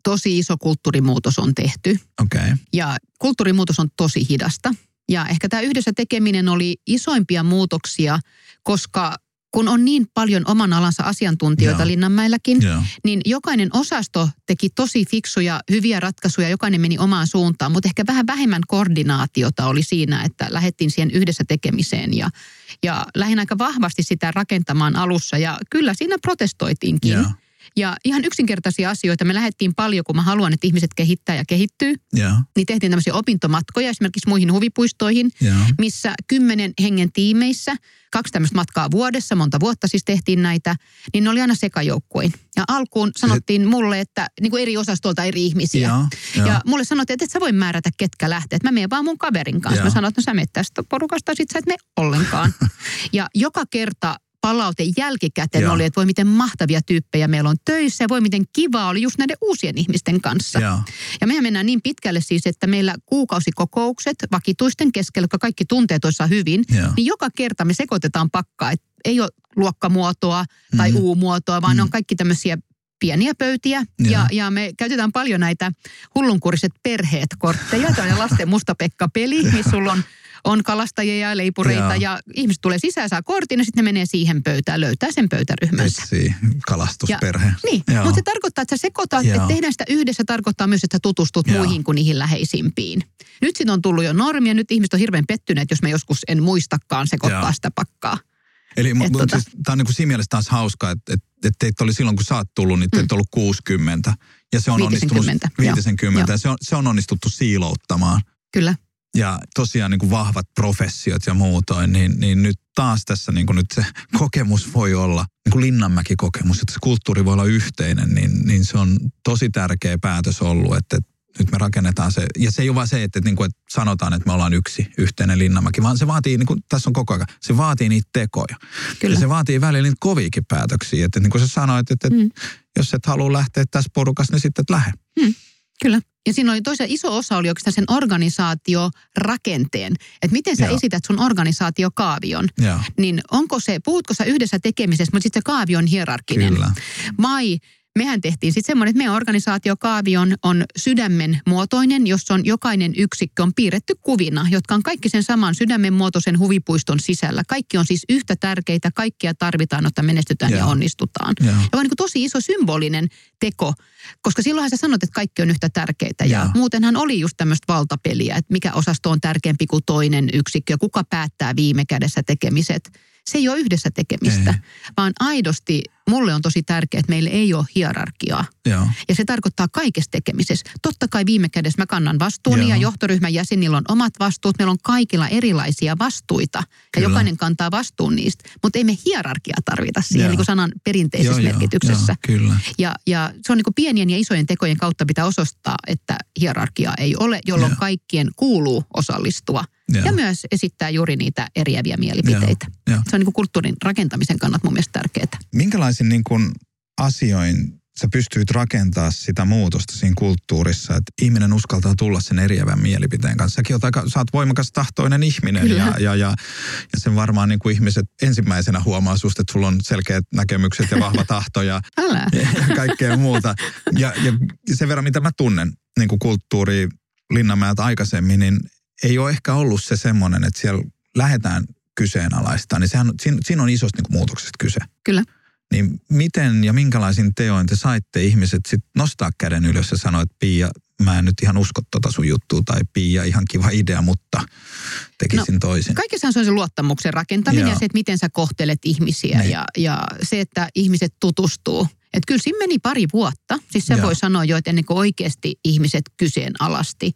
tosi iso kulttuurimuutos on tehty. Okay. Ja kulttuurimuutos on tosi hidasta. Ja ehkä tämä yhdessä tekeminen oli isoimpia muutoksia, koska kun on niin paljon oman alansa asiantuntijoita Joo. Linnanmäelläkin, Joo. niin jokainen osasto teki tosi fiksuja, hyviä ratkaisuja, jokainen meni omaan suuntaan, mutta ehkä vähän vähemmän koordinaatiota oli siinä, että lähdettiin siihen yhdessä tekemiseen ja, ja lähdin aika vahvasti sitä rakentamaan alussa ja kyllä siinä protestoitiinkin. Joo. Ja ihan yksinkertaisia asioita. Me lähdettiin paljon, kun mä haluan, että ihmiset kehittää ja kehittyy. Yeah. Niin tehtiin tämmöisiä opintomatkoja esimerkiksi muihin huvipuistoihin, yeah. missä kymmenen hengen tiimeissä, kaksi tämmöistä matkaa vuodessa, monta vuotta siis tehtiin näitä, niin ne oli aina sekajoukkuin. Ja alkuun sanottiin mulle, että niin kuin eri osastolta eri ihmisiä. Yeah. Yeah. Ja mulle sanottiin, että et sä voi määrätä ketkä lähtee. Että mä menen vaan mun kaverin kanssa. Yeah. Mä sanoin, että no sä menet tästä porukasta, sit sä et mene ollenkaan. ja joka kerta palaute jälkikäteen Joo. oli, että voi miten mahtavia tyyppejä meillä on töissä ja voi miten kiva oli just näiden uusien ihmisten kanssa. Joo. Ja mehän mennään niin pitkälle siis, että meillä kuukausikokoukset vakituisten keskellä, jotka kaikki tuntee toissa hyvin, Joo. niin joka kerta me sekoitetaan pakkaa, että ei ole luokkamuotoa tai mm-hmm. U-muotoa, vaan mm-hmm. ne on mm. kaikki tämmöisiä pieniä pöytiä ja, ja me käytetään paljon näitä hullunkuriset perheet kortteja. Tämä on lasten mustapekka-peli, missä sulla on on kalastajia ja leipureita Joo. ja ihmiset tulee sisään, saa kortin ja sitten ne menee siihen pöytään, löytää sen pöytäryhmänsä. Etsi, kalastusperhe. Ja, niin, Joo. mutta se tarkoittaa, että sä sekoitat, Joo. että tehdään sitä yhdessä, tarkoittaa myös, että sä tutustut Joo. muihin kuin niihin läheisimpiin. Nyt siitä on tullut jo normia, nyt ihmiset on hirveän pettyneet, jos mä joskus en muistakaan sekoittaa Joo. sitä pakkaa. Eli mutta tota... siis, tämä on niin kuin siinä mielessä taas hauskaa, että, että, että teitä oli silloin, kun sä oot tullut, niin teitä mm. ollut 60. Ja se on 50. onnistunut 50. Ja se on, se on onnistuttu siilouttamaan. Kyllä ja tosiaan niin kuin vahvat professiot ja muutoin, niin, niin nyt taas tässä niin kuin nyt se kokemus voi olla, niin kuin Linnanmäki-kokemus, että se kulttuuri voi olla yhteinen, niin, niin se on tosi tärkeä päätös ollut, että, että nyt me rakennetaan se. Ja se ei ole vaan se, että, että, niin kuin, että sanotaan, että me ollaan yksi yhteinen Linnanmäki, vaan se vaatii, niin kuin tässä on koko ajan, se vaatii niitä tekoja. Kyllä. Ja se vaatii välillä niitä koviikin päätöksiä. Että, että niin kuin sä sanoit, että, että mm. jos et halua lähteä tässä porukassa, niin sitten et lähde. Mm. Kyllä. Ja siinä oli toisen iso osa oli oikeastaan sen organisaatiorakenteen. Että miten sä Joo. esität sun organisaatiokaavion. Joo. Niin onko se, puhutko sä yhdessä tekemisessä, mutta sitten se kaavio on hierarkinen. Kyllä. Vai mehän tehtiin sitten semmoinen, että meidän organisaatiokaavio on, on sydämen muotoinen, jossa on jokainen yksikkö on piirretty kuvina, jotka on kaikki sen saman sydämen muotoisen huvipuiston sisällä. Kaikki on siis yhtä tärkeitä, kaikkia tarvitaan, että menestytään yeah. ja onnistutaan. Yeah. Ja on niin tosi iso symbolinen teko, koska silloinhan sä sanot, että kaikki on yhtä tärkeitä. Ja yeah. muutenhan oli just tämmöistä valtapeliä, että mikä osasto on tärkeämpi kuin toinen yksikkö, kuka päättää viime kädessä tekemiset se ei ole yhdessä tekemistä, ei. vaan aidosti mulle on tosi tärkeää, että meillä ei ole hierarkiaa. Joo. Ja se tarkoittaa kaikessa tekemisessä. Totta kai viime kädessä mä kannan vastuuni Joo. ja johtoryhmän jäsenillä on omat vastuut. Meillä on kaikilla erilaisia vastuita ja jokainen kantaa vastuun niistä. Mutta ei me hierarkiaa tarvita siihen niin kuin sanan perinteisessä Joo, merkityksessä. Jo, kyllä. Ja, ja se on niin kuin pienien ja isojen tekojen kautta pitää osoittaa, että hierarkiaa ei ole, jolloin Joo. kaikkien kuuluu osallistua – Ja. ja myös esittää juuri niitä eriäviä mielipiteitä. Ja. Ja. Se on niin kuin kulttuurin rakentamisen kannalta mun mielestä tärkeää. Minkälaisin niin kuin asioin sä pystyit rakentaa sitä muutosta siinä kulttuurissa, että ihminen uskaltaa tulla sen eriävän mielipiteen kanssa. Säkin oot aika, sä oot voimakas tahtoinen ihminen ja, ja, ja, ja, sen varmaan niin kuin ihmiset ensimmäisenä huomaa susta, että sulla on selkeät näkemykset ja vahva tahto ja, Älä. ja kaikkea muuta. Ja, ja sen verran, mitä mä tunnen niin kuin kulttuuri Linnanmäeltä aikaisemmin, niin ei ole ehkä ollut se semmoinen, että siellä lähdetään kyseenalaista, niin sehän, siinä, siinä on isosta niin muutoksesta kyse. Kyllä. Niin miten ja minkälaisin teoin te saitte ihmiset sit nostaa käden ylös ja sanoa, että Pia, mä en nyt ihan usko tota sun juttua, tai Pia, ihan kiva idea, mutta tekisin no, toisin. Kaikessa on se luottamuksen rakentaminen Joo. ja se, että miten sä kohtelet ihmisiä niin. ja, ja se, että ihmiset tutustuu. Että kyllä siinä meni pari vuotta. Siis se voi sanoa jo, että ennen kuin oikeasti ihmiset kyseenalasti.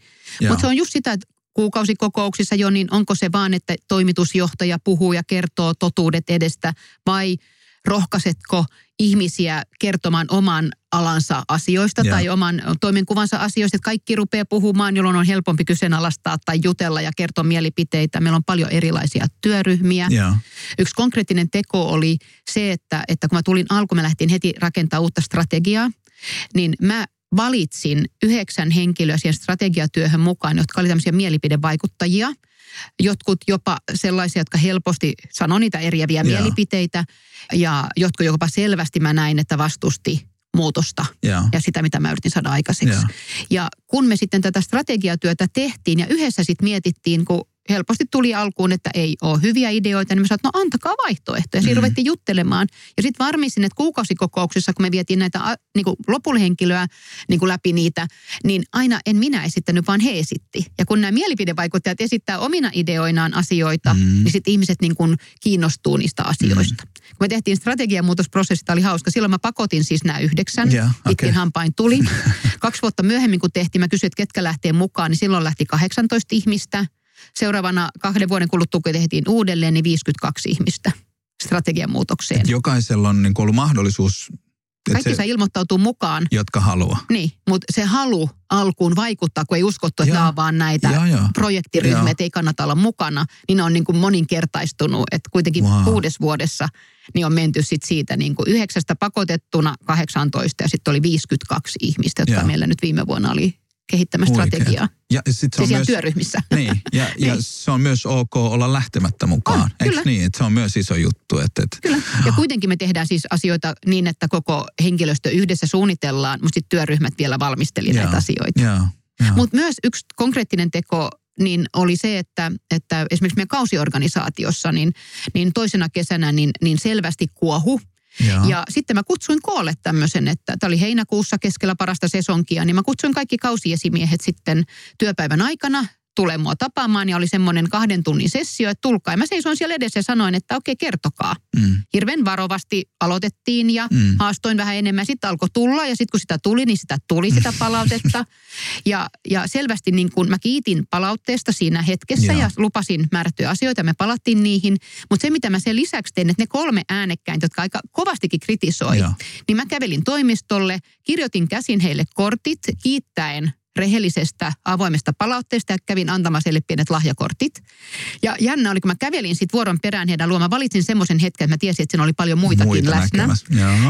Mutta se on just sitä, että kuukausikokouksissa jo, niin onko se vaan, että toimitusjohtaja puhuu ja kertoo totuudet edestä vai rohkaisetko ihmisiä kertomaan oman alansa asioista ja. tai oman toimenkuvansa asioista, että kaikki rupeaa puhumaan, jolloin on helpompi kyseenalaistaa tai jutella ja kertoa mielipiteitä. Meillä on paljon erilaisia työryhmiä. Ja. Yksi konkreettinen teko oli se, että, että kun mä tulin alkuun, mä lähtin heti rakentaa uutta strategiaa, niin mä valitsin yhdeksän henkilöä siihen strategiatyöhön mukaan, jotka oli tämmöisiä mielipidevaikuttajia. Jotkut jopa sellaisia, jotka helposti sanoi niitä eriäviä yeah. mielipiteitä ja jotkut jopa selvästi mä näin, että vastusti muutosta yeah. ja sitä, mitä mä yritin saada aikaiseksi. Yeah. Ja kun me sitten tätä strategiatyötä tehtiin ja yhdessä sitten mietittiin, kun helposti tuli alkuun, että ei ole hyviä ideoita, niin mä sanoin, että no antakaa vaihtoehtoja. Siinä mm. ruvettiin juttelemaan. Ja sitten varmistin, että kuukausikokouksissa, kun me vietiin näitä niin kuin lopullhenkilöä niin kuin läpi niitä, niin aina en minä esittänyt, vaan he esitti. Ja kun nämä mielipidevaikuttajat esittää omina ideoinaan asioita, mm. niin sitten ihmiset niin kuin kiinnostuu niistä asioista. Mm. Kun me tehtiin strategiamuutosprosessi, oli hauska. Silloin mä pakotin siis nämä yhdeksän. Yeah, okay. hampain tuli. Kaksi vuotta myöhemmin, kun tehtiin, mä kysyin, että ketkä lähtee mukaan, niin silloin lähti 18 ihmistä – Seuraavana kahden vuoden kuluttua, kun tehtiin uudelleen, niin 52 ihmistä strategian muutokseen. Et jokaisella on niin ollut mahdollisuus kaikki se, saa ilmoittautua mukaan. Jotka haluaa. Niin, mutta se halu alkuun vaikuttaa, kun ei uskottu, että nämä vaan näitä ja, ja. projektiryhmiä, että ei kannata olla mukana, niin ne on niin kuin moninkertaistunut. Että kuitenkin wow. kuudes vuodessa niin on menty sit siitä niin kuin yhdeksästä pakotettuna 18 ja sitten oli 52 ihmistä, jotka ja. meillä nyt viime vuonna oli kehittämään strategiaa. Ja sit se on siis myös, työryhmissä. Niin, ja, ja niin. se on myös ok olla lähtemättä mukaan. On, Eikö kyllä. niin? Että se on myös iso juttu. Että, että... Kyllä. Ja kuitenkin me tehdään siis asioita niin, että koko henkilöstö yhdessä suunnitellaan, mutta sitten työryhmät vielä valmisteli näitä asioita. Mutta myös yksi konkreettinen teko niin oli se, että, että esimerkiksi meidän kausiorganisaatiossa, niin, niin toisena kesänä niin, niin selvästi kuohu – ja. sitten mä kutsuin koolle tämmöisen, että tämä oli heinäkuussa keskellä parasta sesonkia, niin mä kutsuin kaikki kausiesimiehet sitten työpäivän aikana tule mua tapaamaan ja oli semmoinen kahden tunnin sessio, että tulkaa. Ja mä seisoin siellä edessä ja sanoin, että okei, kertokaa. Mm. Hirveän varovasti aloitettiin ja mm. haastoin vähän enemmän. Sitten alkoi tulla ja sitten kun sitä tuli, niin sitä tuli sitä palautetta. ja, ja selvästi niin kun mä kiitin palautteesta siinä hetkessä ja, ja lupasin määrättyjä asioita ja me palattiin niihin. Mutta se, mitä mä sen lisäksi tein, että ne kolme äänekkäintä, jotka aika kovastikin kritisoi, ja. niin mä kävelin toimistolle, kirjoitin käsin heille kortit kiittäen rehellisestä avoimesta palautteesta ja kävin antamassa heille pienet lahjakortit. Ja jännä oli, kun mä kävelin sitten vuoron perään heidän luomaan, valitsin semmoisen hetken, että mä tiesin, että siinä oli paljon muitakin Muita läsnä.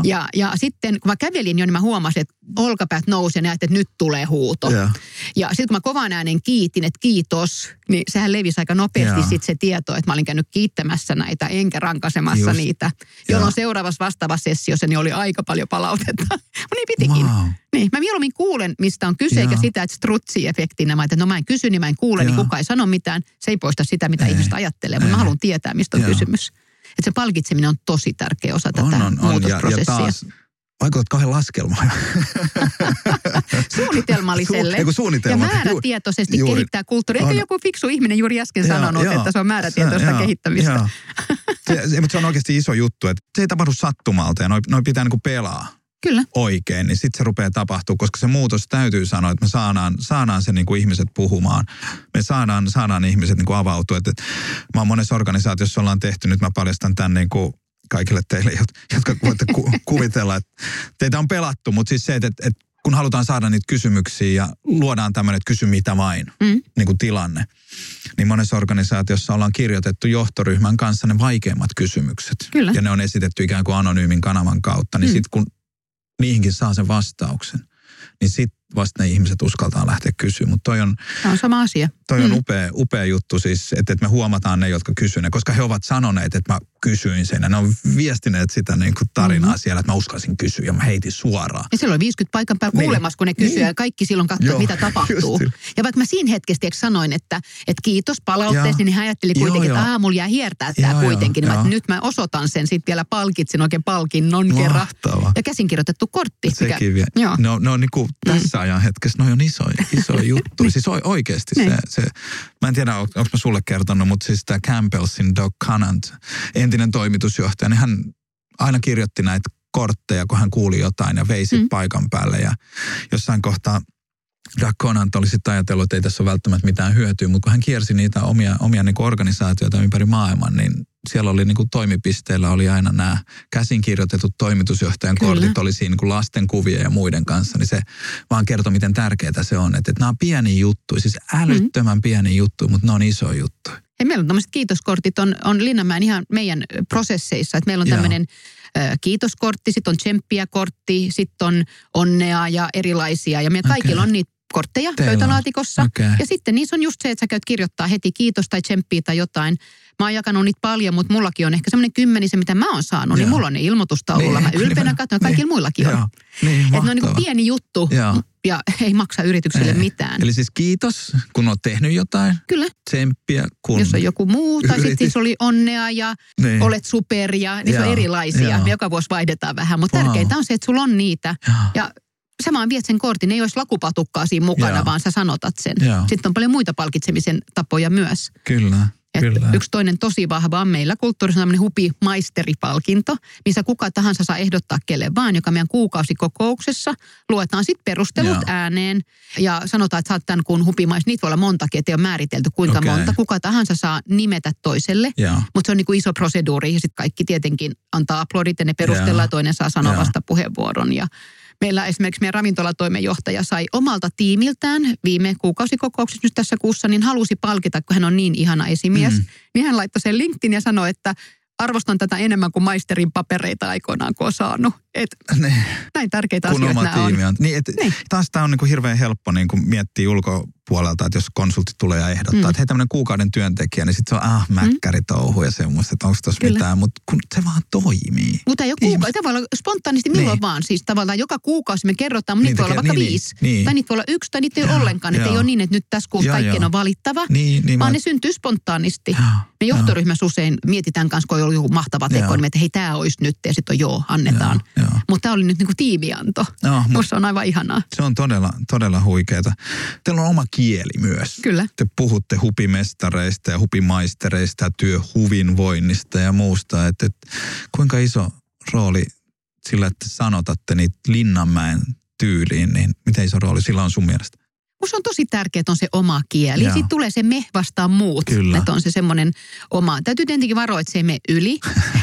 Ja, ja sitten kun mä kävelin jo, niin mä huomasin, että olkapäät nousi ja että nyt tulee huuto. Ja, ja sitten kun mä kovan äänen kiitin, että kiitos, niin sehän levisi aika nopeasti sitten se tieto, että mä olin käynyt kiittämässä näitä enkä rankasemassa Just. niitä. Jolloin ja. seuraavassa vastaavassa sessiossa niin oli aika paljon palautetta. niin pitikin. Wow. Niin, mä mieluummin kuulen, mistä on kyse, ja. eikä sitä, että strutsi-efektinä, mä että no mä en kysy, niin mä en kuule, ja. niin kukaan ei sano mitään. Se ei poista sitä, mitä ei. ihmiset ajattelee, mutta mä haluan tietää, mistä on ja. kysymys. Että se palkitseminen on tosi tärkeä osa tätä on, on, on. muutosprosessia. Ja, ja taas Vaikutat kauhean laskelmaan. Suunnitelmalliselle. Su, suunnitelma. Ja määrätietoisesti juuri. kehittää kulttuuria. Eikö joku fiksu ihminen juuri äsken ja, sanonut, ja, että se on määrätietoista ja, kehittämistä? Ja. se, mutta se on oikeasti iso juttu, että se ei tapahdu sattumalta ja noin noi pitää niinku pelaa. Kyllä. oikein, niin sitten se rupeaa tapahtuu, koska se muutos täytyy sanoa, että me saadaan, saadaan se niin kuin ihmiset puhumaan. Me saadaan, saadaan ihmiset niin kuin avautua. Et, et, mä oon monessa organisaatiossa ollaan tehty, nyt mä paljastan tämän niin kuin kaikille teille, jotka voitte ku, kuvitella, että teitä on pelattu, mutta siis se, että, että, että kun halutaan saada niitä kysymyksiä ja luodaan tämmöinen, että kysy mitä vain, mm. niin kuin tilanne, niin monessa organisaatiossa ollaan kirjoitettu johtoryhmän kanssa ne vaikeimmat kysymykset. Kyllä. Ja ne on esitetty ikään kuin anonyymin kanavan kautta, niin mm. sitten kun niihinkin saa sen vastauksen, niin sitten vasta ne ihmiset uskaltaa lähteä kysyä. Mutta toi on, on sama asia. Toi on mm. upea, upea juttu siis, että, että me huomataan ne, jotka kysyvät koska he ovat sanoneet, että mä kysyin sen. Ja ne on viestineet sitä niin kuin tarinaa mm-hmm. siellä, että mä uskalsin kysyä ja mä heitin suoraan. Ja silloin 50 paikan päällä niin. kuulemassa, kun ne kysyy niin. ja kaikki silloin katsoo, mitä tapahtuu. Just. Ja vaikka mä siinä hetkessä sanoin, että, että kiitos palautteesta, niin hän ajatteli kuitenkin, joo, että mulla jää hiertää tämä kuitenkin. Joo, niin mä, nyt mä osoitan sen, sitten vielä palkitsin oikein palkinnon kerran. Ja käsinkirjoitettu kortti. Sekin vielä. Joo. No, no niin kuin tässä ajan hetkessä, no on iso, iso juttu. siis oikeasti se, niin. se, mä en tiedä, onko mä sulle kertonut, mutta siis tämä Campbellsin Doug Conant, entinen toimitusjohtaja, niin hän aina kirjoitti näitä kortteja, kun hän kuuli jotain ja vei mm. paikan päälle. Ja jossain kohtaa Doug Conant oli sitten ajatellut, että ei tässä ole välttämättä mitään hyötyä, mutta kun hän kiersi niitä omia, omia niin organisaatioita ympäri maailman, niin siellä oli niin kuin toimipisteillä oli aina nämä käsinkirjoitetut toimitusjohtajan Kyllä. kortit, oli siinä niin kuin lasten kuvia ja muiden kanssa, niin se vaan kertoi, miten tärkeää se on. Että, että nämä on pieni juttu, siis älyttömän mm. pieni juttu, mutta ne on iso juttu. Ja meillä on tämmöiset kiitoskortit on, on Linnanmäen ihan meidän prosesseissa, että meillä on tämmöinen kiitoskortti, sitten on tsemppiä kortti, sitten on onnea ja erilaisia. Ja meillä okay. kaikilla on niitä kortteja Teillä pöytälaatikossa. Okay. Ja sitten niissä on just se, että sä käyt kirjoittaa heti kiitos tai tsemppiä tai jotain. Mä oon jakanut niitä paljon, mutta mullakin on ehkä semmoinen kymmenisen, mitä mä oon saanut, niin Joo. niin mulla on ne ilmoitustaululla. Niin, mä ylpeänä katson, että kaikilla niin, muillakin on. Niin, että ne on niin kuin pieni juttu Joo. ja ei maksa yrityksille ei. mitään. Eli siis kiitos, kun oot tehnyt jotain. Kyllä. Tsemppiä, kun Jos on joku muu, tai sitten siis oli onnea ja niin. olet super ja niin se on erilaisia. Me joka vuosi vaihdetaan vähän, mutta wow. tärkeintä on se, että sulla on niitä. Ja, ja sä vaan viet sen kortin, ei olisi lakupatukkaa siinä mukana, Joo. vaan sä sanotat sen. Joo. Sitten on paljon muita palkitsemisen tapoja myös. Kyllä. Kyllä. Yksi toinen tosi vahva on meillä kulttuurissa tämmöinen hupi maisteripalkinto, missä kuka tahansa saa ehdottaa kelle vaan, joka meidän kuukausikokouksessa. Luetaan sitten perustelut Joo. ääneen ja sanotaan, että saat tämän kuun hupimais. Niitä voi olla montakin, ettei ole määritelty kuinka okay. monta. Kuka tahansa saa nimetä toiselle, mutta se on niin kuin iso proseduuri ja sitten kaikki tietenkin antaa aplodit ja ne perustellaan ja toinen saa sanoa vasta puheenvuoron. Ja Meillä esimerkiksi meidän ravintolatoimenjohtaja sai omalta tiimiltään viime kuukausikokouksessa nyt tässä kuussa, niin halusi palkita, kun hän on niin ihana esimies. Mm. Niin hän laittoi sen LinkedIn ja sanoi, että arvostan tätä enemmän kuin maisterin papereita aikoinaan, kun on saanut. Et ne. Näin tärkeitä kun asioita tiimi on. on. Niin, et, niin. Taas tämä on niinku hirveän helppo niinku miettiä ulkopuolelta, että jos konsultti tulee ja ehdottaa, mm. että hei tämmöinen kuukauden työntekijä, niin sitten se on ah mäkkäritouhu mm. ja semmoista, että onko tuossa mitään, mutta kun se vaan toimii. Mutta ole kuukausi, voi olla spontaanisti milloin niin. vaan. Siis tavallaan joka kuukausi me kerrotaan, mutta niin, niitä voi olla vaikka niin, viisi. Niin. Tai niitä voi olla yksi tai niitä ei ole ollenkaan. Että ei ole niin, että nyt tässä kuussa kaikkien on valittava, niin, niin, vaan mä... ne syntyy spontaanisti. Ja. Me johtoryhmässä usein mietitään kanssa, kun on ollut joku mahtava teko, niin että hei tämä olisi nyt ja sitten on joo, annetaan. Mutta tämä oli nyt niin kuin tiimianto. Musta on aivan ihanaa. Se on todella, todella huikeeta. Teillä on oma kieli myös. Kyllä. Te puhutte hupimestareista ja hupimaistereista ja työhuvinvoinnista ja muusta. Että, et, kuinka iso rooli sillä, että sanotatte niitä Linnanmäen tyyliin, niin miten iso rooli sillä on sun mielestä? Musta on tosi tärkeää, että on se oma kieli. Sitten tulee se me vastaan muut. Kyllä. Että on se semmoinen oma. Täytyy tietenkin varoa, että se ei mene yli.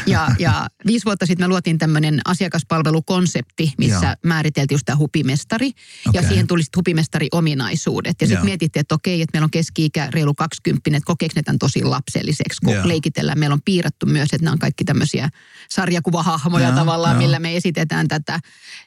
Ja, ja viisi vuotta sitten me luotiin tämmöinen asiakaspalvelukonsepti, missä Joo. määriteltiin just tämä hupimestari. Okay. Ja siihen tuli sitten hupimestari-ominaisuudet. Ja sitten mietittiin, että okei, että meillä on keski-ikä reilu 20, että kokeeko ne tämän tosi lapselliseksi, kun Joo. leikitellään. Meillä on piirretty myös, että nämä on kaikki tämmöisiä sarjakuvahahmoja Joo. tavallaan, Joo. millä me esitetään tätä.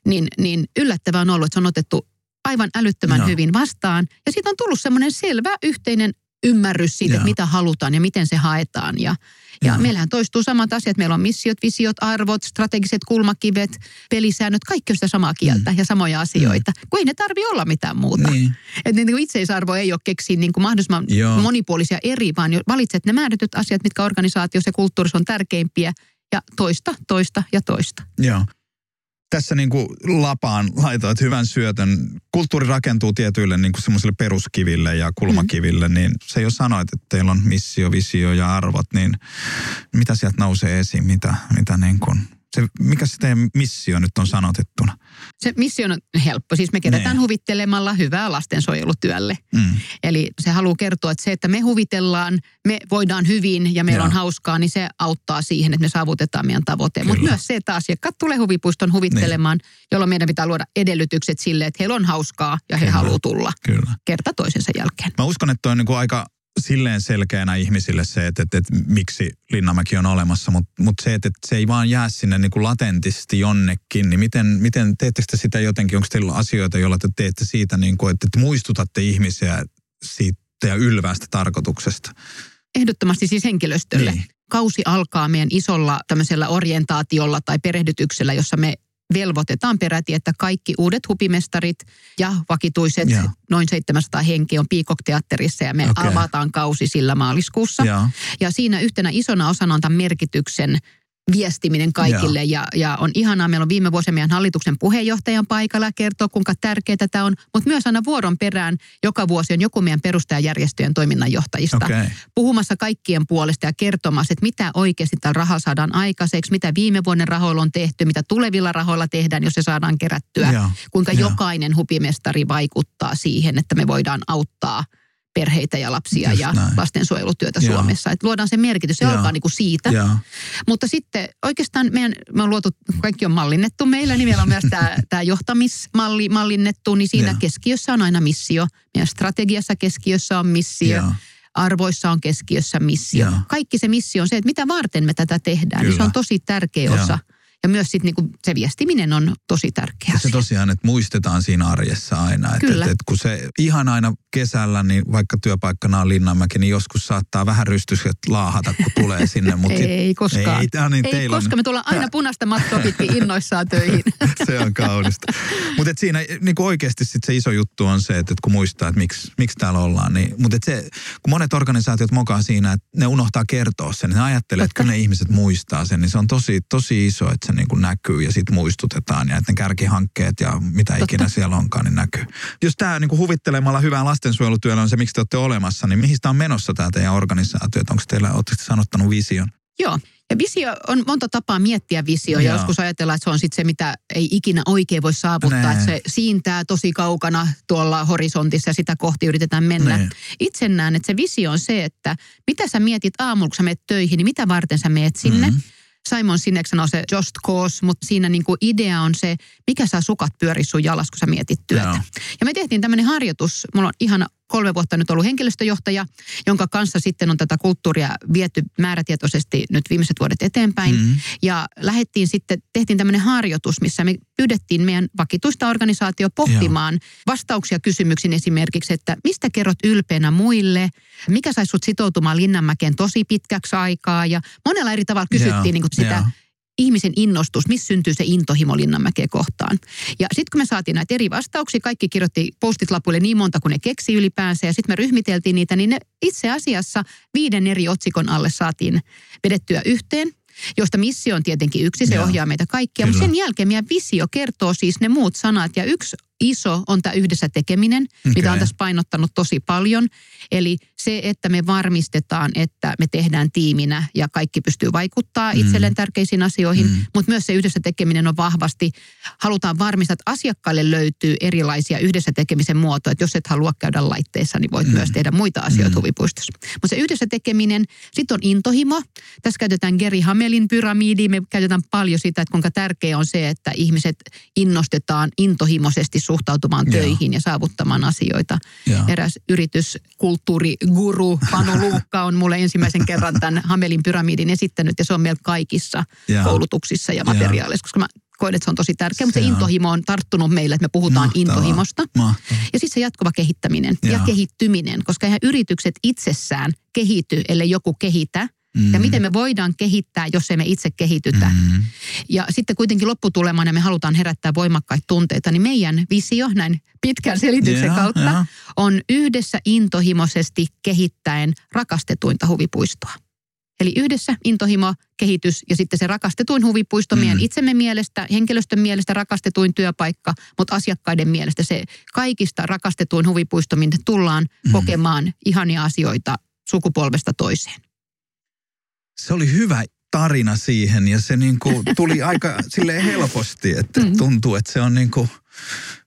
Niin, niin yllättävää on ollut, että se on otettu aivan älyttömän no. hyvin vastaan. Ja siitä on tullut semmoinen selvä yhteinen ymmärrys siitä, että mitä halutaan ja miten se haetaan. Ja, ja meillähän toistuu samat asiat. Meillä on missiot, visiot, arvot, strategiset kulmakivet, pelisäännöt, kaikki on sitä samaa kieltä mm. ja samoja asioita. Mm. Kun ei ne tarvi olla mitään muuta. Niin. Että niin itseisarvo ei ole keksiä niin kuin mahdollisimman Joo. monipuolisia eri, vaan valitset ne määrätyt asiat, mitkä organisaatiossa ja kulttuurissa on tärkeimpiä. Ja toista, toista ja toista. Joo tässä niin kuin lapaan laitoit hyvän syötön. Kulttuuri rakentuu tietyille niin kuin semmoisille peruskiville ja kulmakiville, mm. niin se jo sanoit, että teillä on missio, visio ja arvot, niin mitä sieltä nousee esiin, mitä, mitä niin kuin Se, mikä se teidän missio nyt on sanotettuna? Se missio on helppo. Siis me kerätään Nee. huvittelemalla hyvää lastensuojelutyölle. Mm. Eli se haluaa kertoa, että se, että me huvitellaan, me voidaan hyvin ja meillä Joo. on hauskaa, niin se auttaa siihen, että me saavutetaan meidän tavoite. Mutta myös se, että asiakkaat tulee huvipuiston huvittelemaan, jolloin meidän pitää luoda edellytykset sille, että heillä on hauskaa ja he Kyllä. haluaa tulla Kyllä. kerta toisensa jälkeen. Mä uskon, että on niin kuin aika silleen selkeänä ihmisille se, että, että, että miksi Linnanmäki on olemassa, mutta, mutta se, että, että se ei vaan jää sinne niin kuin latentisti jonnekin, niin miten, miten teettekö te sitä jotenkin, onko teillä asioita, joilla te teette siitä, niin kuin, että, että muistutatte ihmisiä siitä ja ylväästä tarkoituksesta? Ehdottomasti siis henkilöstölle. Niin. Kausi alkaa meidän isolla tämmöisellä orientaatiolla tai perehdytyksellä, jossa me velvoitetaan peräti, että kaikki uudet hupimestarit ja vakituiset, Joo. noin 700 henkeä on Peacock-teatterissa ja me Okei. avataan kausi sillä maaliskuussa. Joo. Ja siinä yhtenä isona osana on tämän merkityksen viestiminen kaikille. Ja, ja on ihanaa, meillä on viime vuosina meidän hallituksen puheenjohtajan paikalla ja kertoo, kuinka tärkeää tämä on. Mutta myös aina vuoron perään joka vuosi on joku meidän perustajajärjestöjen toiminnanjohtajista Okei. puhumassa kaikkien puolesta ja kertomassa, että mitä oikeasti tällä rahalla saadaan aikaiseksi, mitä viime vuoden rahoilla on tehty, mitä tulevilla rahoilla tehdään, jos se saadaan kerättyä. Joo. Kuinka Joo. jokainen hupimestari vaikuttaa siihen, että me voidaan auttaa perheitä ja lapsia Just ja näin. lastensuojelutyötä Joo. Suomessa. Että luodaan se merkitys, se Joo. alkaa niin kuin siitä. Joo. Mutta sitten oikeastaan meidän, me on luotu, kaikki on mallinnettu meillä, niin meillä on myös tämä, tämä johtamismalli mallinnettu, niin siinä Joo. keskiössä on aina missio. Meidän strategiassa keskiössä on missio. Joo. Arvoissa on keskiössä missio. Joo. Kaikki se missio on se, että mitä varten me tätä tehdään. Niin se on tosi tärkeä Joo. osa. Ja myös sit niinku se viestiminen on tosi tärkeä Se tosiaan, että muistetaan siinä arjessa aina. Että, Kyllä. että, että kun se ihan aina kesällä, niin vaikka työpaikkana on Linnanmäki, niin joskus saattaa vähän rystysket laahata, kun tulee sinne. Mutta Ei koskaan. Ei, on niin Ei koska on, me tullaan aina punaista mattoa pitkin innoissaan töihin. se on kaunista. Mutta siinä niin kuin oikeasti sit se iso juttu on se, että, kun muistaa, että miksi, miksi täällä ollaan. Niin, mutta se, kun monet organisaatiot mokaa siinä, että ne unohtaa kertoa sen, niin ne ajattelee, että kyllä ne ihmiset muistaa sen, niin se on tosi, tosi iso, että se niin kuin näkyy ja sitten muistutetaan ja että ne kärkihankkeet ja mitä Totta. ikinä siellä onkaan, niin näkyy. Jos tämä niin kuin huvittelemalla hyvää lastensuojelutyöllä on se, miksi te olette olemassa, niin mihin tämä on menossa tämä teidän organisaatio? Että Onko teillä, oletteko te sanottanut vision? Joo. Ja visio on monta tapaa miettiä visio ja joskus ajatellaan, että se on sitten se, mitä ei ikinä oikein voi saavuttaa. Että se siintää tosi kaukana tuolla horisontissa ja sitä kohti yritetään mennä. Nee. Itse näen, että se visio on se, että mitä sä mietit aamulla, kun sä menet töihin, niin mitä varten sä meet sinne. Mhm. Simon Sinek sanoo se just cause, mutta siinä niinku idea on se, mikä saa sukat pyöri sun jalas, kun sä mietit työtä. Joo. Ja me tehtiin tämmöinen harjoitus, mulla on ihana kolme vuotta nyt ollut henkilöstöjohtaja, jonka kanssa sitten on tätä kulttuuria viety määrätietoisesti nyt viimeiset vuodet eteenpäin. Mhm. Ja lähdettiin sitten, tehtiin tämmöinen harjoitus, missä me pyydettiin meidän vakituista organisaatio pohtimaan vastauksia kysymyksiin esimerkiksi, että mistä kerrot ylpeänä muille, mikä sai sut sitoutumaan Linnanmäkeen tosi pitkäksi aikaa ja monella eri tavalla kysyttiin Joo, niin kuin sitä joo. Ihmisen innostus, missä syntyy se intohimo Linnanmäkeä kohtaan. Ja sitten kun me saatiin näitä eri vastauksia, kaikki kirjoitti postit lapuille niin monta kuin ne keksi ylipäänsä ja sitten me ryhmiteltiin niitä, niin ne itse asiassa viiden eri otsikon alle saatiin vedettyä yhteen josta missio on tietenkin yksi, se Joo. ohjaa meitä kaikkia. Mutta Kyllä. sen jälkeen meidän visio kertoo siis ne muut sanat. Ja yksi iso on tämä yhdessä tekeminen, okay. mitä on tässä painottanut tosi paljon. Eli se, että me varmistetaan, että me tehdään tiiminä ja kaikki pystyy vaikuttaa itselleen tärkeisiin asioihin. Mm. Mutta myös se yhdessä tekeminen on vahvasti, halutaan varmistaa, että asiakkaille löytyy erilaisia yhdessä tekemisen muotoja. Että jos et halua käydä laitteissa, niin voit Mm. myös tehdä muita asioita Mm. huvipuistossa. Mutta se yhdessä tekeminen, sitten on intohimo. Tässä käytetään Geri Hamelin pyramidia. Me käytetään paljon sitä, että kuinka tärkeää on se, että ihmiset innostetaan intohimoisesti suhtautumaan Joo. töihin ja saavuttamaan asioita. Joo. Eräs yrityskulttuuriguru Panu Luukka on mulle ensimmäisen kerran tämän Hamelin pyramidin esittänyt ja se on meillä kaikissa Joo. koulutuksissa ja materiaaleissa, koska mä koen, että se on tosi tärkeä, mutta se Se intohimo on tarttunut meille, että me puhutaan Mahtavaa. intohimosta. Mahtavaa. Ja sitten se jatkuva kehittäminen ja Joo. kehittyminen, koska eihän yritykset itsessään kehity, ellei joku kehitä. Mm. Ja miten me voidaan kehittää, jos ei me itse kehitytä. Mm. Ja sitten kuitenkin lopputulemana me halutaan herättää voimakkaita tunteita, niin meidän visio näin pitkän selityksen Joo, kautta joo. on yhdessä intohimoisesti kehittäen rakastetuinta huvipuistoa. Eli yhdessä intohimo, kehitys ja sitten se rakastetuin huvipuisto Mm. meidän itsemme mielestä, henkilöstön mielestä rakastetuin työpaikka, mutta asiakkaiden mielestä se kaikista rakastetuin huvipuisto, minne tullaan Mm. kokemaan ihania asioita sukupolvesta toiseen. Se oli hyvä tarina siihen ja se niin kuin tuli aika silleen helposti, että mm. tuntuu, että se on niin kuin,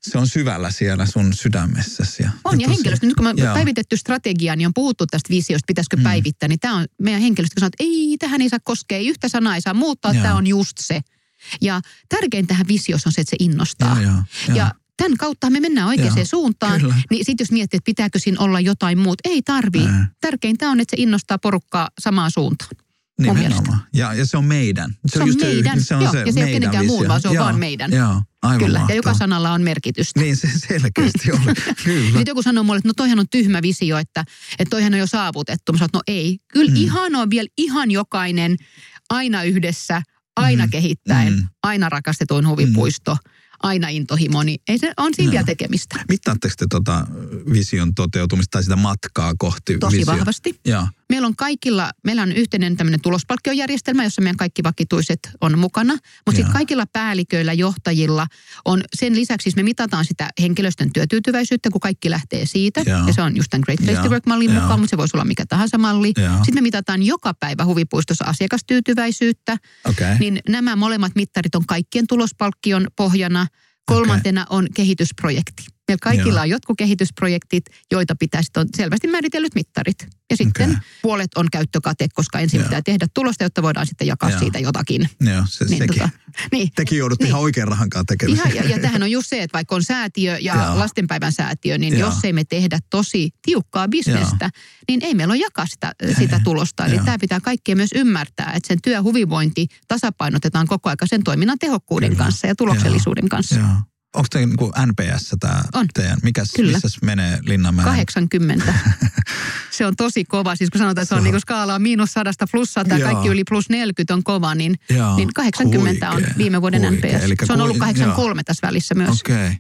se on syvällä siellä sun sydämessäsi. Ja, on, ja, henkilöstö, nyt kun joo. päivitetty strategia, niin on puhuttu tästä visiosta, pitäisikö mm. päivittää, niin tämä on meidän henkilöstö sanoo, että ei, tähän ei saa koskea, yhtä sanaa ei saa muuttaa, tämä on just se. Ja tärkein tähän visiossa on se, että se innostaa. Ja, ja, ja. ja tämän kautta me mennään oikeaan Joo, suuntaan. Kyllä. Niin sitten jos miettii, että pitääkö siinä olla jotain muuta, ei tarvii. Tärkeintä on, että se innostaa porukkaa samaan suuntaan. Nimenomaan. Ja, ja se on meidän. Se, se on, just meidän, se, on joo, se ja se ei ole kenenkään visio. muun, vaan se on joo, vaan meidän. Joo, aivan Kyllä, mahtava. ja joka sanalla on merkitystä. Niin se selkeästi on. Kyllä. Nyt joku sanoo mulle, että no toihan on tyhmä visio, että, että toihan on jo saavutettu. Mä sanon, no ei. Kyllä mm. ihan on vielä ihan jokainen aina yhdessä, aina mm. kehittäen, mm. aina rakastetuin huvipuisto. Mm aina intohimo, niin ei se, on siinä no. vielä tekemistä. Mittaatteko te tota vision toteutumista tai sitä matkaa kohti Tosi visio? vahvasti. Ja. Meillä on kaikilla, meillä on yhteinen tämmöinen tulospalkkiojärjestelmä, jossa meidän kaikki vakituiset on mukana. Mutta sitten kaikilla päälliköillä, johtajilla on sen lisäksi, siis me mitataan sitä henkilöstön työtyytyväisyyttä, kun kaikki lähtee siitä. Ja, ja se on just tämän Great Place to Work-mallin ja. mukaan, mutta se voisi olla mikä tahansa malli. Ja. Sitten me mitataan joka päivä huvipuistossa asiakastyytyväisyyttä. Okay. Niin nämä molemmat mittarit on kaikkien tulospalkkion pohjana. Kolmantena okay. on kehitysprojekti. Meillä kaikilla Joo. on jotkut kehitysprojektit, joita pitäisi on selvästi määritellyt mittarit. Ja sitten okay. puolet on käyttökate, koska ensin Joo. pitää tehdä tulosta, jotta voidaan sitten jakaa Joo. siitä jotakin. Joo, se, niin, sekin. Tota, niin. Tekin joudut niin. ihan oikean rahankaan tekemään. Ihan, ja, ja tähän on just se, että vaikka on säätiö ja Joo. lastenpäivän säätiö, niin Joo. jos ei me tehdä tosi tiukkaa bisnestä, Joo. niin ei meillä ole jakaa sitä, sitä tulosta. Eli Joo. tämä pitää kaikkien myös ymmärtää, että sen työhyvinvointi tasapainotetaan koko ajan sen toiminnan tehokkuuden Kyllä. kanssa ja tuloksellisuuden Joo. kanssa. Joo. Onko te niin NPS tämä teidän? Mikäs, Kyllä. Missä menee Linnanmäen? 80. se on tosi kova. Siis kun sanotaan, että se on niin skaalaa miinus sadasta plus sata, kaikki yli plus 40 on kova, niin, niin 80 huikea, on viime vuoden huikea. NPS. Eli se on ollut 83 joo. tässä välissä myös. Okei. Okay.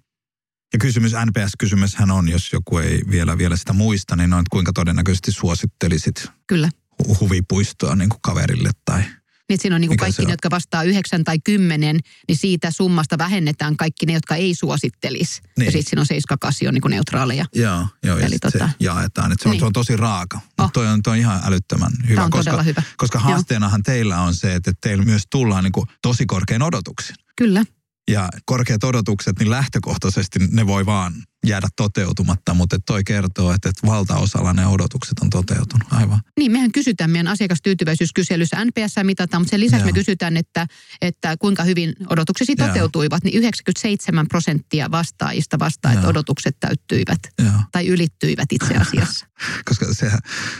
Ja kysymys, NPS-kysymyshän on, jos joku ei vielä, vielä sitä muista, niin on, että kuinka todennäköisesti suosittelisit Kyllä. huvipuistoa niin kuin kaverille tai niin siinä on niin kuin kaikki ne, jotka vastaa yhdeksän tai kymmenen, niin siitä summasta vähennetään kaikki ne, jotka ei suosittelisi. Niin. Ja sitten siinä on seiska kasi on niin kuin neutraaleja. Joo, joo Eli tota... se jaetaan. Että se, on, niin. se on tosi raaka. Oh. Toi, on, toi on ihan älyttömän hyvä. Tämä on koska, hyvä. Koska haasteenahan joo. teillä on se, että teillä myös tullaan niin kuin tosi korkein odotuksin. Kyllä ja korkeat odotukset, niin lähtökohtaisesti ne voi vaan jäädä toteutumatta, mutta toi kertoo, että, valtaosalla ne odotukset on toteutunut. Aivan. Niin, mehän kysytään meidän asiakastyytyväisyyskyselyssä NPS mitataan, mutta sen lisäksi Joo. me kysytään, että, että kuinka hyvin odotuksesi toteutuivat, Joo. niin 97 prosenttia vastaajista vastaa, Joo. että odotukset täyttyivät Joo. tai ylittyivät itse asiassa. Koska se,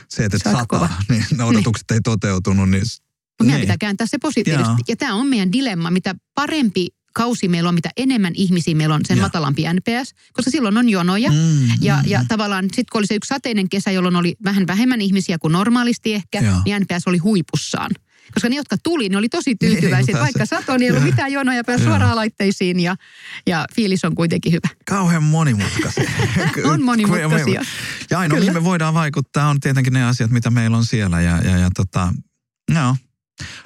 se että se sata, niin ne odotukset niin. ei toteutunut, niin mutta meidän niin. pitää kääntää se positiivisesti. Joo. Ja tämä on meidän dilemma. Mitä parempi kausi meillä on, mitä enemmän ihmisiä meillä on, sen ja. matalampi NPS, koska silloin on jonoja. Mm, ja, mm, ja mm. tavallaan sitten kun oli se yksi sateinen kesä, jolloin oli vähän vähemmän ihmisiä kuin normaalisti ehkä, ja. niin NPS oli huipussaan. Koska ne, jotka tuli, ne oli tosi tyytyväisiä. Niin, vaikka sato, niin ei ollut mitään jonoja, pääsi suoraan laitteisiin ja, ja fiilis on kuitenkin hyvä. Kauhean monimutkaisia. on monimutkaisia. Ja ainoa, mihin me voidaan vaikuttaa, on tietenkin ne asiat, mitä meillä on siellä. Ja, ja, ja tota, no,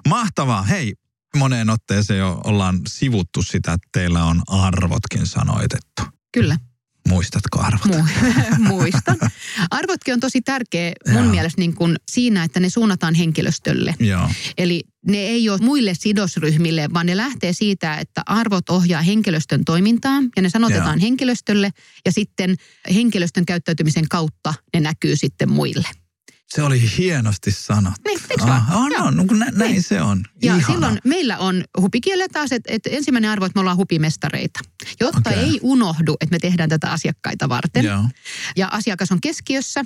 mahtavaa. Hei, moneen otteeseen jo ollaan sivuttu sitä, että teillä on arvotkin sanoitettu. Kyllä. Muistatko arvot? Mu- muistan. Arvotkin on tosi tärkeä mun Joo. mielestä niin kuin siinä, että ne suunnataan henkilöstölle. Joo. Eli ne ei ole muille sidosryhmille, vaan ne lähtee siitä, että arvot ohjaa henkilöstön toimintaa ja ne sanotetaan Joo. henkilöstölle ja sitten henkilöstön käyttäytymisen kautta ne näkyy sitten muille. Se oli hienosti sanottu. Niin, eikö vaan? Ah, on, on, no, nä, näin niin. se on. Ja Ihana. silloin meillä on hupikielellä taas, että, että ensimmäinen arvo, että me ollaan hupimestareita. Jotta okay. ei unohdu, että me tehdään tätä asiakkaita varten. Joo. Ja asiakas on keskiössä.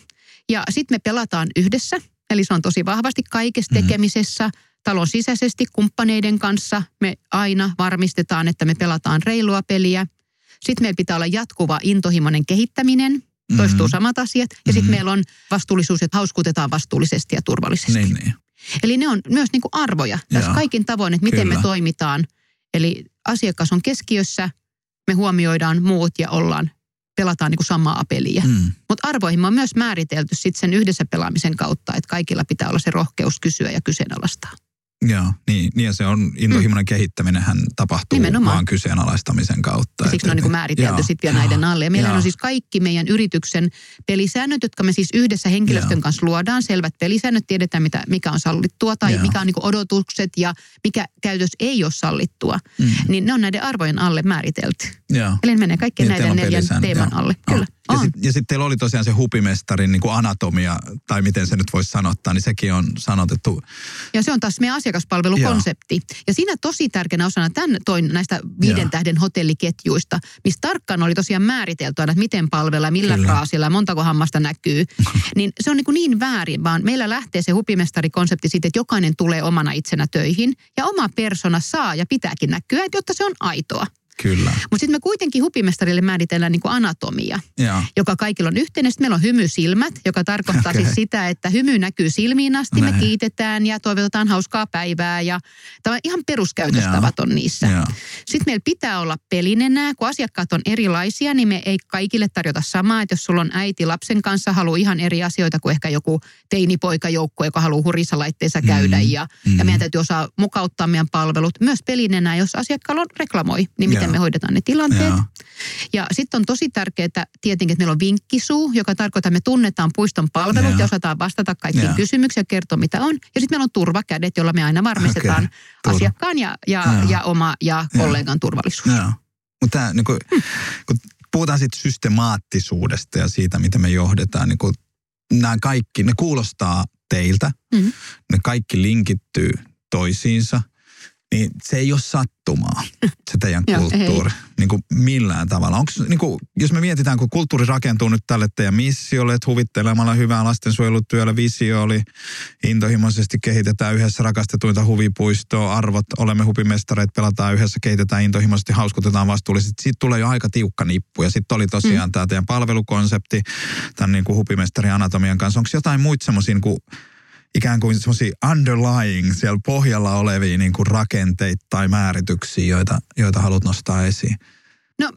Ja sitten me pelataan yhdessä. Eli se on tosi vahvasti kaikessa mm. tekemisessä. Talon sisäisesti kumppaneiden kanssa me aina varmistetaan, että me pelataan reilua peliä. Sitten meillä pitää olla jatkuva intohimoinen kehittäminen – Toistuu mm-hmm. samat asiat. Ja mm-hmm. sitten meillä on vastuullisuus, että hauskutetaan vastuullisesti ja turvallisesti. Niin, niin. Eli ne on myös niin kuin arvoja tässä Joo, kaikin tavoin, että miten kyllä. me toimitaan. Eli asiakas on keskiössä, me huomioidaan muut ja ollaan, pelataan niin kuin samaa peliä. Mm. Mutta arvoihin on myös määritelty sitten sen yhdessä pelaamisen kautta, että kaikilla pitää olla se rohkeus kysyä ja kyseenalaistaa. Joo, niin, niin ja se on intohimoinen mm. kehittäminen hän tapahtuu Nimenomaan. vaan kyseenalaistamisen kautta. Ja siksi ne on niin määritelty sitten vielä näiden alle. Ja meillä on siis kaikki meidän yrityksen pelisäännöt, jotka me siis yhdessä henkilöstön joo. kanssa luodaan. Selvät pelisäännöt, tiedetään mitä, mikä on sallittua tai joo. mikä on niin odotukset ja mikä käytös ei ole sallittua. Mm. Niin ne on näiden arvojen alle määritelty. Joo. Eli ne menee kaikkien niin, näiden neljän teeman alle. Kyllä. Ja sitten sit teillä oli tosiaan se hupimestarin niin kuin anatomia, tai miten se nyt voisi sanottaa, niin sekin on sanotettu. Ja se on taas meidän asiakaspalvelukonsepti. Joo. Ja siinä tosi tärkeänä osana tämän toin näistä viiden Joo. tähden hotelliketjuista, missä tarkkaan oli tosiaan määritelty aina, että miten palvella, millä Kyllä. fraasilla, montako hammasta näkyy. niin se on niin, kuin niin väärin, vaan meillä lähtee se hupimestarikonsepti siitä, että jokainen tulee omana itsenä töihin. Ja oma persona saa ja pitääkin näkyä, jotta se on aitoa. Kyllä. Mutta sitten me kuitenkin hupimestarille määritellään niin kuin anatomia, ja. joka kaikilla on yhteinen. Sitten meillä on hymysilmät, joka tarkoittaa okay. siis sitä, että hymy näkyy silmiin asti, Näin. me kiitetään ja toivotetaan hauskaa päivää. Ja tämä ihan peruskäytöstavat on niissä. Ja. Sitten meillä pitää olla pelinenää, kun asiakkaat on erilaisia, niin me ei kaikille tarjota samaa. Että jos sulla on äiti lapsen kanssa, haluaa ihan eri asioita kuin ehkä joku teinipoikajoukko, joka haluaa hurisalaitteessa käydä. Mm. Ja, mm. ja meidän täytyy osaa mukauttaa meidän palvelut. Myös pelinenää, jos asiakkaalla on reklamoi, niin miten me hoidetaan ne tilanteet. Joo. Ja sitten on tosi tärkeää tietenkin, että meillä on vinkkisuu, joka tarkoittaa, että me tunnetaan puiston palvelut Joo. ja osataan vastata kaikkiin Joo. kysymyksiin ja kertoa mitä on. Ja sitten meillä on turvakädet, jolla me aina varmistetaan okay. asiakkaan ja, ja, ja oma ja kollegan turvallisuus. Mutta niin kun, hmm. kun puhutaan siitä systemaattisuudesta ja siitä, miten me johdetaan, niin kun nämä kaikki, ne kuulostaa teiltä, mm-hmm. ne kaikki linkittyy toisiinsa – niin se ei ole sattumaa, se teidän kulttuuri, niin kuin millään tavalla. Onko, niin kuin, jos me mietitään, kun kulttuuri rakentuu nyt tälle teidän missiolle, että huvittelemalla hyvää lastensuojelutyöllä visio oli intohimoisesti kehitetään yhdessä rakastetuinta huvipuistoa, arvot, olemme hupimestareet, pelataan yhdessä, kehitetään intohimoisesti, hauskutetaan vastuullisesti. Sitten tulee jo aika tiukka nippu ja sitten oli tosiaan mm. tämä teidän palvelukonsepti tämän niin kuin hupimestari anatomian kanssa. Onko jotain muita semmoisia niin ikään kuin semmoisia underlying, siellä pohjalla olevia niin kuin rakenteita tai määrityksiä, joita, joita haluat nostaa esiin? No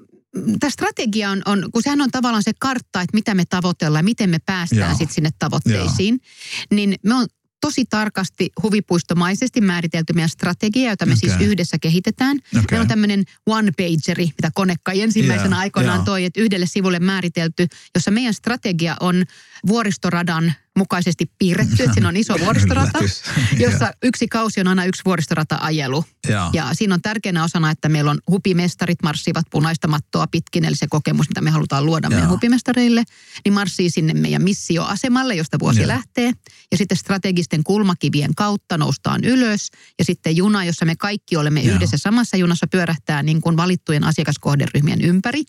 tämä strategia on, on, kun sehän on tavallaan se kartta, että mitä me tavoitellaan, miten me päästään sitten sinne tavoitteisiin, Joo. niin me on tosi tarkasti huvipuistomaisesti määritelty meidän strategia, jota me okay. siis yhdessä kehitetään. Okay. Meillä on tämmöinen one-pageri, mitä Konekka ensimmäisenä yeah, aikoinaan yeah. toi, että yhdelle sivulle määritelty, jossa meidän strategia on vuoristoradan mukaisesti piirretty, että siinä on iso vuoristorata, jossa yksi kausi on aina yksi vuoristorata-ajelu. Ja. ja siinä on tärkeänä osana, että meillä on hupimestarit marssivat punaista mattoa pitkin, eli se kokemus, mitä me halutaan luoda ja. meidän hupimestareille, niin marssii sinne meidän missioasemalle, josta vuosi ja. lähtee. Ja sitten strategisten kulmakivien kautta noustaan ylös, ja sitten juna, jossa me kaikki olemme ja. yhdessä samassa junassa, pyörähtää niin kuin valittujen asiakaskohderyhmien ympäri.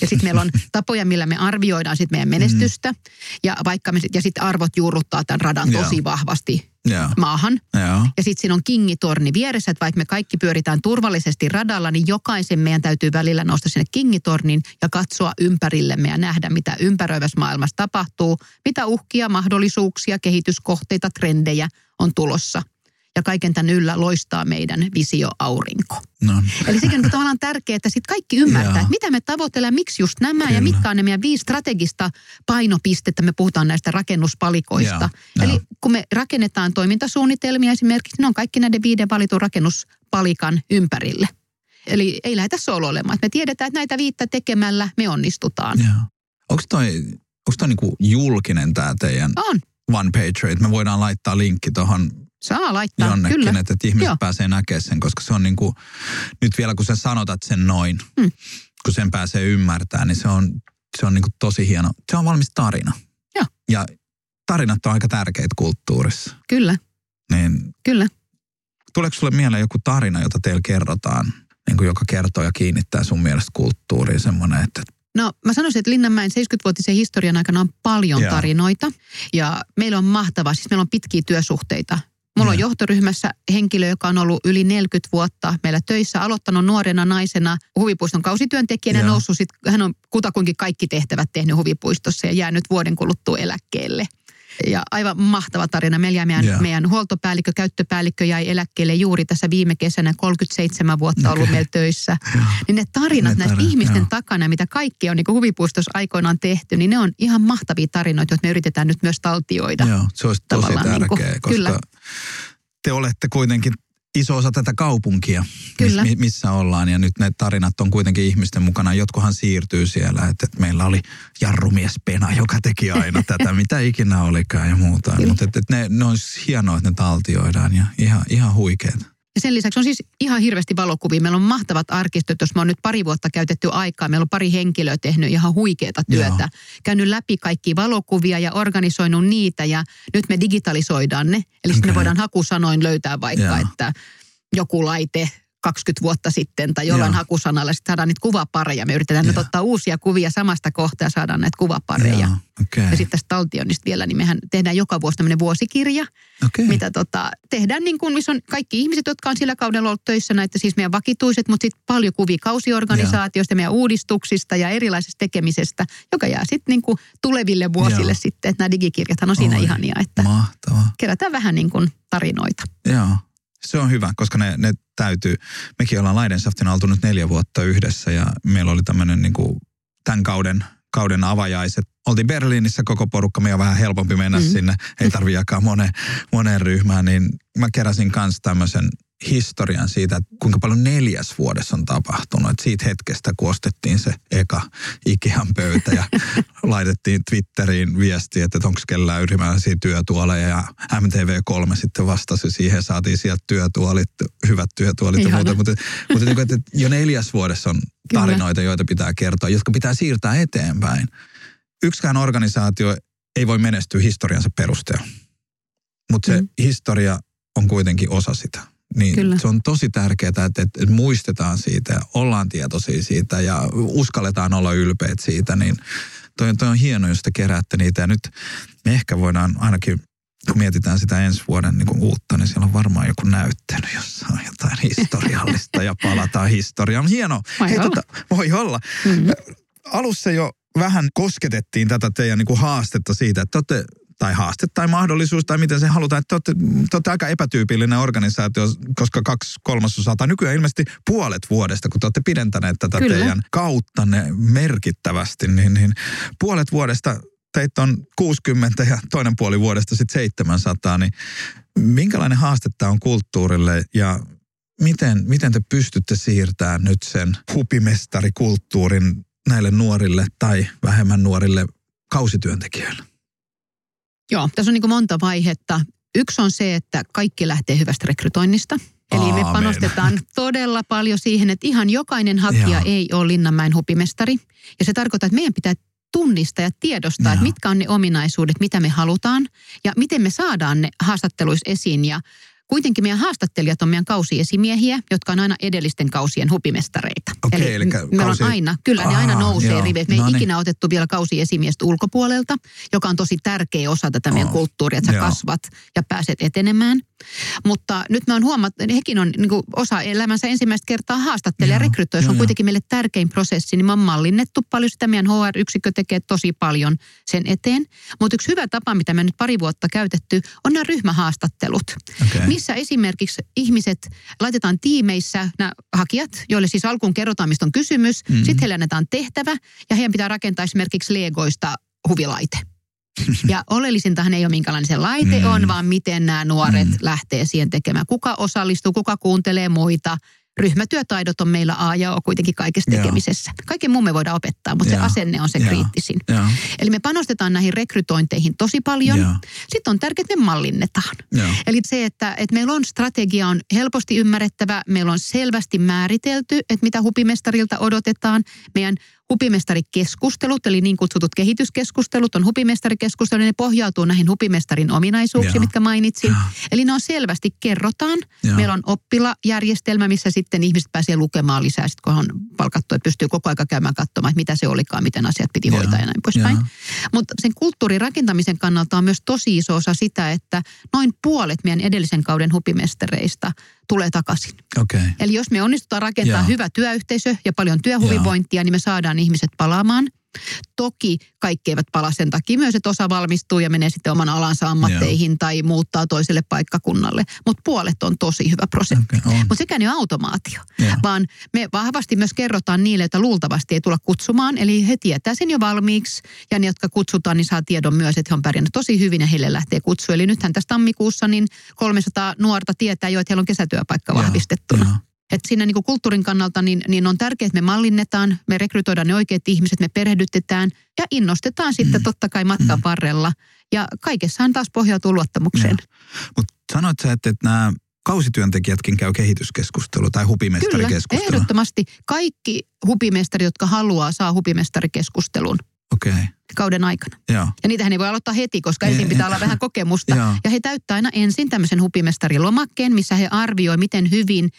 Ja sitten meillä on tapoja, millä me arvioidaan sit meidän menestystä. Mm. Ja vaikka me sit, ja sitten arvot juurruttaa tämän radan tosi yeah. vahvasti yeah. maahan. Yeah. Ja sitten siinä on kingitorni vieressä, että vaikka me kaikki pyöritään turvallisesti radalla, niin jokaisen meidän täytyy välillä nousta sinne kingitornin ja katsoa ympärillemme ja nähdä, mitä ympäröivässä maailmassa tapahtuu, mitä uhkia, mahdollisuuksia, kehityskohteita, trendejä on tulossa – ja kaiken tämän yllä loistaa meidän visioaurinko. No. Eli sekin on tavallaan tärkeää, että sitten kaikki ymmärtää, että mitä me tavoitellaan, miksi just nämä Kyllä. ja mitkä on ne meidän viisi strategista painopistettä. Me puhutaan näistä rakennuspalikoista. Ja, Eli kun me rakennetaan toimintasuunnitelmia esimerkiksi, ne on kaikki näiden viiden valitun rakennuspalikan ympärille. Eli ei lähdetä soloilemaan. Me tiedetään, että näitä viittä tekemällä me onnistutaan. Onko toi, onko toi niinku julkinen tämä teidän on. One Rate? Me voidaan laittaa linkki tuohon Saa laittaa, jonnekin, kyllä. että, että ihmiset Joo. pääsee näkemään sen, koska se on niin kuin, nyt vielä kun sä sanotat sen noin, hmm. kun sen pääsee ymmärtämään, niin se on, se on niin kuin tosi hieno. Se on valmis tarina. Joo. Ja tarinat on aika tärkeitä kulttuurissa. Kyllä. Niin, kyllä. Tuleeko sulle mieleen joku tarina, jota teillä kerrotaan, niin kuin joka kertoo ja kiinnittää sun mielestä kulttuuriin semmoinen, että No mä sanoisin, että Linnanmäen 70-vuotisen historian aikana on paljon yeah. tarinoita ja meillä on mahtavaa, siis meillä on pitkiä työsuhteita Mulla on johtoryhmässä henkilö, joka on ollut yli 40 vuotta meillä töissä, aloittanut nuorena naisena huvipuiston kausityöntekijänä, noussut sit, hän on kutakuinkin kaikki tehtävät tehnyt huvipuistossa ja jäänyt vuoden kuluttua eläkkeelle. Ja aivan mahtava tarina. Meillä meidän, yeah. meidän huoltopäällikkö, käyttöpäällikkö jäi eläkkeelle juuri tässä viime kesänä, 37 vuotta okay. ollut meillä töissä. Yeah. Niin ne tarinat ne näistä ihmisten yeah. takana, mitä kaikki on niin huvipuistossa aikoinaan tehty, niin ne on ihan mahtavia tarinoita, joita me yritetään nyt myös taltioida. Joo, se olisi tosi tärkeä, niin kuin, koska kyllä te olette kuitenkin iso osa tätä kaupunkia, Kyllä. Miss, missä ollaan. Ja nyt ne tarinat on kuitenkin ihmisten mukana. Jotkuhan siirtyy siellä, että, että meillä oli jarrumies Pena, joka teki aina tätä, mitä ikinä olikaan ja muuta. Mutta ne, ne olisi hienoa, että ne taltioidaan ja ihan, ihan huikeet. Ja sen lisäksi on siis ihan hirveästi valokuvia. Meillä on mahtavat arkistot, jos me on nyt pari vuotta käytetty aikaa. Meillä on pari henkilöä tehnyt ihan huikeata työtä. Joo. Käynyt läpi kaikki valokuvia ja organisoinut niitä ja nyt me digitalisoidaan ne. Eli okay. me voidaan hakusanoin löytää vaikka, Joo. että joku laite 20 vuotta sitten tai jollain Joo. hakusanalla. Sitten saadaan niitä kuvapareja. Me yritetään nyt ottaa uusia kuvia samasta kohtaa ja saadaan näitä kuvapareja. Joo, okay. Ja sitten tästä taltioinnista vielä, niin mehän tehdään joka vuosi tämmöinen vuosikirja, okay. mitä tota, tehdään niin kuin, missä on kaikki ihmiset, jotka on sillä kaudella ollut töissä, näitä siis meidän vakituiset, mutta sitten paljon kuvia kausiorganisaatioista, Joo. meidän uudistuksista ja erilaisesta tekemisestä, joka jää sitten niin kuin tuleville vuosille Joo. sitten. Että nämä digikirjathan on siinä Oi, ihania, että mahtava. kerätään vähän niin kuin tarinoita. Joo. Se on hyvä, koska ne, ne täytyy. Mekin ollaan Laidensaftina oltu nyt neljä vuotta yhdessä ja meillä oli tämmöinen niin kuin tämän kauden, kauden avajaiset. Oltiin Berliinissä koko porukka, me on vähän helpompi mennä mm. sinne, ei tarvi jakaa moneen, moneen ryhmään, niin mä keräsin kanssa tämmöisen historian siitä, että kuinka paljon neljäs vuodessa on tapahtunut. Että siitä hetkestä, kun ostettiin se eka Ikean pöytä ja laitettiin Twitteriin viestiä, että onko kellään ylimääräisiä työtuoleja ja MTV3 sitten vastasi siihen, saatiin sieltä työtuolit, hyvät työtuolit Ihana. ja muuta. Mutta, mutta niin kuin, että jo neljäs vuodessa on tarinoita, joita pitää kertoa, jotka pitää siirtää eteenpäin. Yksikään organisaatio ei voi menestyä historiansa perusteella. Mutta se mm. historia on kuitenkin osa sitä. Niin Kyllä. se on tosi tärkeää, että, että, muistetaan siitä ja ollaan tietoisia siitä ja uskalletaan olla ylpeät siitä. Niin toi, toi on hieno, jos te keräätte niitä. Ja nyt me ehkä voidaan ainakin kun mietitään sitä ensi vuoden niin kuin uutta, niin siellä on varmaan joku näyttely, jossa on jotain historiallista ja palataan historiaan. Hieno. Voi Hei, olla. Tota, voi olla. Mm-hmm. Alussa jo vähän kosketettiin tätä teidän niin kuin haastetta siitä, että te olette tai haaste tai mahdollisuus tai miten se halutaan, että te olette, te olette aika epätyypillinen organisaatio, koska kaksi kolmasosaa tai nykyään ilmeisesti puolet vuodesta, kun te olette pidentäneet tätä Kyllä. teidän kauttanne merkittävästi, niin, niin puolet vuodesta teitä on 60 ja toinen puoli vuodesta sitten 700, niin minkälainen haaste tämä on kulttuurille ja miten, miten te pystytte siirtämään nyt sen hupimestarikulttuurin näille nuorille tai vähemmän nuorille kausityöntekijöille? Joo, tässä on niin monta vaihetta. Yksi on se, että kaikki lähtee hyvästä rekrytoinnista. Eli Aamen. me panostetaan todella paljon siihen, että ihan jokainen hakija Joo. ei ole Linnanmäen hupimestari. Ja se tarkoittaa, että meidän pitää tunnistaa ja tiedostaa, Joo. että mitkä on ne ominaisuudet, mitä me halutaan ja miten me saadaan ne haastatteluissa esiin. Ja Kuitenkin meidän haastattelijat on meidän kausiesimiehiä, jotka on aina edellisten kausien hupimestareita. Okei, eli, eli kausi... meillä on aina, kyllä Aha, ne aina nousee riveissä. Me ei no niin. ikinä otettu vielä kausiesimiestä ulkopuolelta, joka on tosi tärkeä osa tätä meidän oh. kulttuuria, että sä joo. kasvat ja pääset etenemään. Mutta nyt me on huomattu, että hekin on niin osa elämänsä ensimmäistä kertaa haastattelija rekrytoi. Se on kuitenkin meille tärkein prosessi, niin me on mallinnettu paljon sitä. Meidän HR-yksikkö tekee tosi paljon sen eteen. Mutta yksi hyvä tapa, mitä me nyt pari vuotta käytetty, on nämä ryhmähaastattelut. Okay. Missä esimerkiksi ihmiset laitetaan tiimeissä, nämä hakijat, joille siis alkuun kerrotaan, mistä on kysymys. Mm-hmm. Sitten heille annetaan tehtävä ja heidän pitää rakentaa esimerkiksi Legoista huvilaite. Ja oleellisintahan ei ole minkälainen se laite mm. on, vaan miten nämä nuoret mm. lähtee siihen tekemään. Kuka osallistuu, kuka kuuntelee muita. Ryhmätyötaidot on meillä A ja O kuitenkin kaikessa tekemisessä. Kaiken muun me voidaan opettaa, mutta Joo. se asenne on se Joo. kriittisin. Joo. Eli me panostetaan näihin rekrytointeihin tosi paljon. Joo. Sitten on tärkeää, että me mallinnetaan. Joo. Eli se, että, että meillä on strategia on helposti ymmärrettävä, meillä on selvästi määritelty, että mitä hupimestarilta odotetaan. Meidän hupimestarikeskustelut, eli niin kutsutut kehityskeskustelut on hupimestarikeskustelu, ne pohjautuu näihin hupimestarin ominaisuuksiin, Joo. mitkä mainitsin. Joo. Eli ne on selvästi kerrotaan. Joo. Meillä on oppilajärjestelmä, missä sitten ihmiset pääsee lukemaan lisää, sit kun on palkattu, että pystyy koko aika käymään katsomaan, että mitä se olikaan, miten asiat piti Joo. hoitaa ja näin poispäin. Mutta sen kulttuurin rakentamisen kannalta on myös tosi iso osa sitä, että noin puolet meidän edellisen kauden hupimestareista tulee takaisin. Okay. Eli jos me onnistutaan rakentamaan hyvä työyhteisö ja paljon työhyvinvointia, niin me saadaan ihmiset palaamaan. Toki kaikki eivät pala sen takia myös, että osa valmistuu ja menee sitten oman alansa ammatteihin Joo. tai muuttaa toiselle paikkakunnalle. Mutta puolet on tosi hyvä prosentti. Okay, Mutta sekään ei ole automaatio, Joo. vaan me vahvasti myös kerrotaan niille, että luultavasti ei tulla kutsumaan. Eli he tietää sen jo valmiiksi ja ne, jotka kutsutaan, niin saa tiedon myös, että he on pärjännyt tosi hyvin ja heille lähtee kutsu. Eli nythän tässä tammikuussa niin 300 nuorta tietää jo, että heillä on kesätyöpaikka vahvistettuna. Joo. Et siinä niin kuin kulttuurin kannalta niin, niin on tärkeää, että me mallinnetaan, me rekrytoidaan ne oikeat ihmiset, me perehdytetään ja innostetaan sitten mm. totta kai matkan mm. varrella. Ja kaikessahan taas pohjautuu luottamukseen. Mutta sanoit sä, että, että nämä kausityöntekijätkin käy kehityskeskustelua tai hupimestarikeskustelua? Kyllä, ehdottomasti. Kaikki hupimestari, jotka haluaa, saa hupimestarikeskustelun. Okei. Okay. kauden aikana. Joo. Ja niitähän ei voi aloittaa heti, koska ensin pitää olla vähän kokemusta. Ja he täyttää aina ensin tämmöisen hupimestarilomakkeen, missä he arvioi, miten hyvin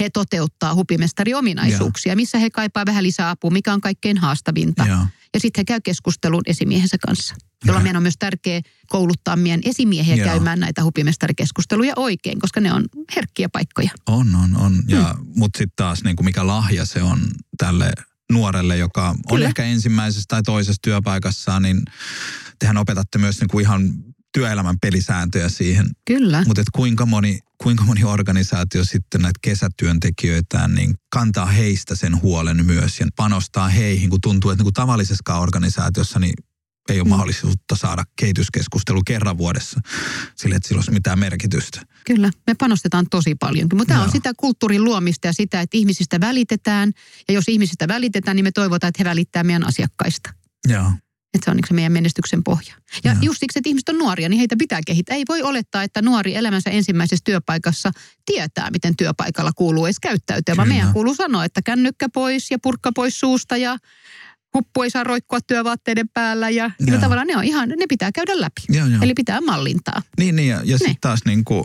he toteuttaa hupimestariominaisuuksia, Joo. missä he kaipaa vähän lisää apua, mikä on kaikkein haastavinta. Joo. Ja sitten he käy keskustelun esimiehensä kanssa, jolla meidän on myös tärkeää kouluttaa meidän esimiehiä Joo. käymään näitä hupimestarikeskusteluja oikein, koska ne on herkkiä paikkoja. On, on, on. Ja, mm. Mutta sitten taas niin kuin mikä lahja se on tälle nuorelle, joka on Kyllä. ehkä ensimmäisessä tai toisessa työpaikassaan, niin tehän opetatte myös niin kuin ihan työelämän pelisääntöjä siihen. Kyllä. Mutta kuinka moni, kuinka moni organisaatio sitten näitä kesätyöntekijöitä niin kantaa heistä sen huolen myös ja panostaa heihin, kun tuntuu, että niin kuin tavallisessa organisaatiossa niin ei ole mm. mahdollisuutta saada kehityskeskustelu kerran vuodessa sille, että sillä olisi mitään merkitystä. Kyllä, me panostetaan tosi paljonkin, mutta tämä on sitä kulttuurin luomista ja sitä, että ihmisistä välitetään. Ja jos ihmisistä välitetään, niin me toivotaan, että he välittää meidän asiakkaista. Joo. Että se on niin se meidän menestyksen pohja. Ja Joo. just siksi, että ihmiset on nuoria, niin heitä pitää kehittää. Ei voi olettaa, että nuori elämänsä ensimmäisessä työpaikassa tietää, miten työpaikalla kuuluu edes käyttäytyä. Kyllä. Vaan meidän kuuluu sanoa, että kännykkä pois ja purkka pois suusta ja huppu ei saa roikkua työvaatteiden päällä ja ja tavallaan ne on ihan, ne pitää käydä läpi. Joo, joo. Eli pitää mallintaa. Niin, niin ja, ja sitten taas niin kuin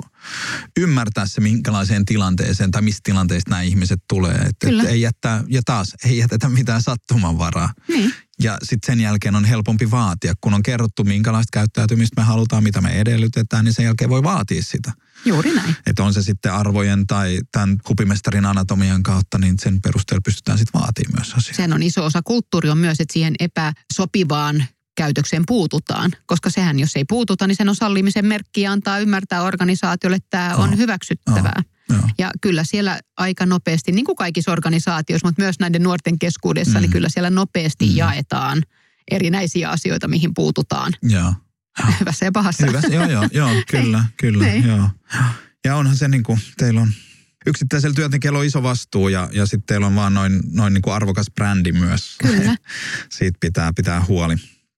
ymmärtää se, minkälaiseen tilanteeseen tai mistä tilanteista nämä ihmiset tulee. Että et ei jättää, ja taas ei jätetä mitään sattumanvaraa. Niin. Ja sitten sen jälkeen on helpompi vaatia, kun on kerrottu minkälaista käyttäytymistä me halutaan, mitä me edellytetään, niin sen jälkeen voi vaatia sitä. Juuri näin. Että on se sitten arvojen tai tämän hupimestarin anatomian kautta, niin sen perusteella pystytään sitten vaatimaan myös asiaa. Sen on iso osa kulttuuri on myös, että siihen epäsopivaan käytökseen puututaan, koska sehän jos ei puututa, niin sen on sallimisen merkki ja antaa ymmärtää organisaatiolle, että tämä on hyväksyttävää. Joo. Ja kyllä siellä aika nopeasti, niin kuin kaikissa organisaatioissa, mutta myös näiden nuorten keskuudessa, niin mm. niin kyllä siellä nopeasti mm. jaetaan erinäisiä asioita, mihin puututaan. Joo. Hyvässä ja pahassa. Hyvässä, joo, joo, joo kyllä, kyllä, niin. joo. Ja onhan se niin kuin, teillä on yksittäisellä työntekijällä on iso vastuu ja, ja sitten teillä on vaan noin, noin niin kuin arvokas brändi myös. Kyllä. Siitä pitää pitää huoli.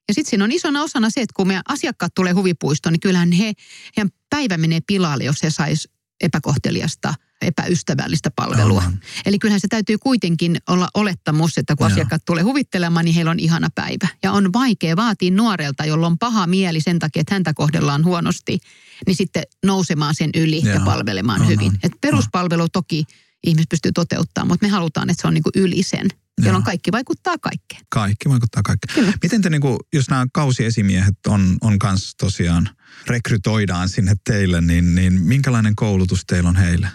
Ja sitten siinä on isona osana se, että kun meidän asiakkaat tulee huvipuistoon, niin kyllähän he, heidän päivä menee pilalle, jos he sais epäkohteliasta, epäystävällistä palvelua. Aivan. Eli kyllähän se täytyy kuitenkin olla olettamus, että kun Joo. asiakkaat tulee huvittelemaan, niin heillä on ihana päivä. Ja on vaikea vaatia nuorelta, jolla on paha mieli sen takia, että häntä kohdellaan huonosti, niin sitten nousemaan sen yli Joo. ja palvelemaan Aha. hyvin. Et peruspalvelu toki ihmiset pystyy toteuttamaan, mutta me halutaan, että se on niin kuin yli sen jolloin kaikki vaikuttaa kaikkeen. Kaikki vaikuttaa kaikkeen. Kyllä. Miten te, niin kuin, jos nämä kausiesimiehet on, on kanssa tosiaan, rekrytoidaan sinne teille, niin, niin minkälainen koulutus teillä on heille?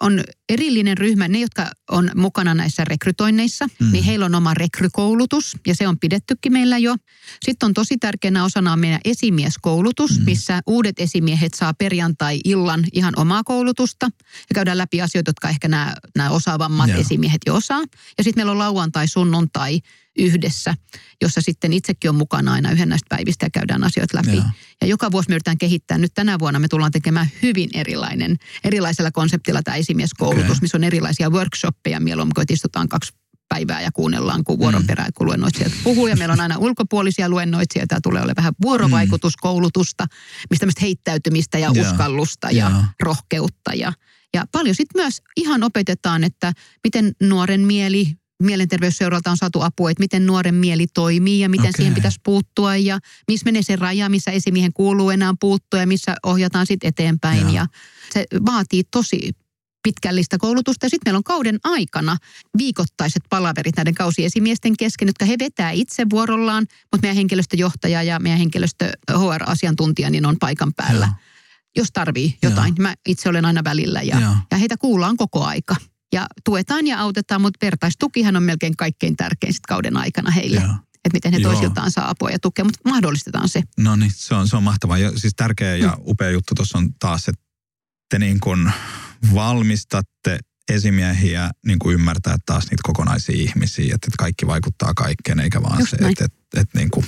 On erillinen ryhmä, ne jotka on mukana näissä rekrytoinneissa, mm. niin heillä on oma rekrykoulutus ja se on pidettykin meillä jo. Sitten on tosi tärkeänä osana meidän esimieskoulutus, mm. missä uudet esimiehet saa perjantai-illan ihan omaa koulutusta ja käydään läpi asioita, jotka ehkä nämä, nämä osaavammat yeah. esimiehet jo osaa. Ja sitten meillä on lauantai-sunnuntai yhdessä, jossa sitten itsekin on mukana aina yhden näistä päivistä ja käydään asioita läpi. Ja, ja joka vuosi me yritetään kehittää. Nyt tänä vuonna me tullaan tekemään hyvin erilainen, erilaisella konseptilla tämä esimieskoulutus, okay. missä on erilaisia workshoppeja mieluummin, kun istutaan kaksi päivää ja kuunnellaan, kun vuoron mm. perään, kun luennoitsijat puhuu. Ja meillä on aina ulkopuolisia luennoitsijoita. Tämä tulee olemaan vähän vuorovaikutuskoulutusta, mistä tämmöistä heittäytymistä ja yeah. uskallusta ja yeah. rohkeutta. Ja, ja paljon sitten myös ihan opetetaan, että miten nuoren mieli mielenterveysseuralta on saatu apua, että miten nuoren mieli toimii ja miten okay. siihen pitäisi puuttua ja missä menee se raja, missä esimiehen kuuluu enää puuttua ja missä ohjataan sitten eteenpäin. Ja. ja se vaatii tosi pitkällistä koulutusta. Ja sitten meillä on kauden aikana viikoittaiset palaverit näiden kausiesimiesten kesken, jotka he vetää itse vuorollaan, mutta meidän henkilöstöjohtaja ja meidän henkilöstö HR-asiantuntija niin on paikan päällä. Ja. Jos tarvii jotain. Ja. Mä itse olen aina välillä ja, ja. ja heitä kuullaan koko aika ja tuetaan ja autetaan, mutta vertaistukihan on melkein kaikkein tärkein sit kauden aikana heille. Ja. että miten he Joo. toisiltaan saa apua ja tukea, mutta mahdollistetaan se. No niin, se on, se on mahtavaa. Ja siis tärkeä ja mm. upea juttu tuossa on taas, että te niin kuin valmistatte esimiehiä niin kuin ymmärtää taas niitä kokonaisia ihmisiä, että, että kaikki vaikuttaa kaikkeen, eikä vaan Just se, näin. että, että, että niin kuin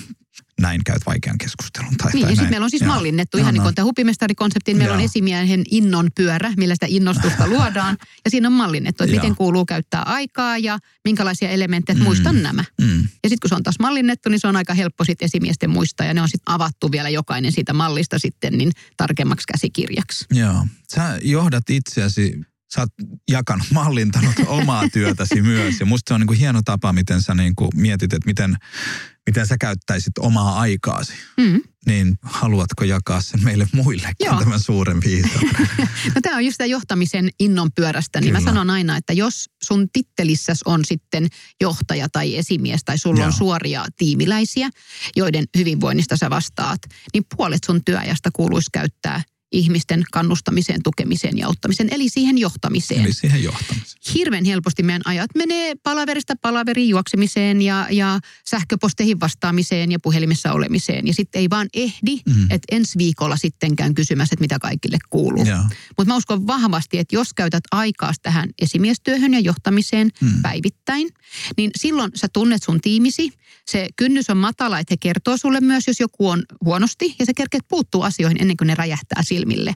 näin käyt vaikean keskustelun. Tai, niin, tai ja sitten meillä on siis Joo. mallinnettu, ihan niin kuin tämä hupimestarikonsepti, meillä Joo. on esimiehen innon pyörä, millä sitä innostusta luodaan, ja siinä on mallinnettu, että Joo. miten kuuluu käyttää aikaa ja minkälaisia elementtejä, mm. muistan nämä. Mm. Ja sitten kun se on taas mallinnettu, niin se on aika helppo sitten esimiesten muistaa, ja ne on sitten avattu vielä jokainen siitä mallista sitten niin tarkemmaksi käsikirjaksi. Joo, sä johdat itseäsi sä oot jakanut, mallintanut omaa työtäsi myös. Ja musta se on niin kuin hieno tapa, miten sä niin kuin mietit, että miten, miten sä käyttäisit omaa aikaasi. Mm. Niin haluatko jakaa sen meille muillekin Joo. tämän suuren viisauden? no tämä on just tämä johtamisen innon pyörästä. Niin Kyllä. mä sanon aina, että jos sun tittelissäs on sitten johtaja tai esimies tai sulla Joo. on suoria tiimiläisiä, joiden hyvinvoinnista sä vastaat, niin puolet sun työajasta kuuluisi käyttää ihmisten kannustamiseen, tukemiseen ja auttamiseen, eli siihen johtamiseen. Eli siihen johtamiseen. Hirveän helposti meidän ajat menee palaverista palaveriin juoksemiseen ja, ja sähköposteihin vastaamiseen ja puhelimessa olemiseen. Ja sitten ei vaan ehdi, mm. että ensi viikolla sitten käyn kysymässä, että mitä kaikille kuuluu. Mutta mä uskon vahvasti, että jos käytät aikaa tähän esimiestyöhön ja johtamiseen mm. päivittäin, niin silloin sä tunnet sun tiimisi. Se kynnys on matala, että he kertoo sulle myös, jos joku on huonosti ja se kerkeet puuttuu asioihin ennen kuin ne räjähtää silmiin silmille.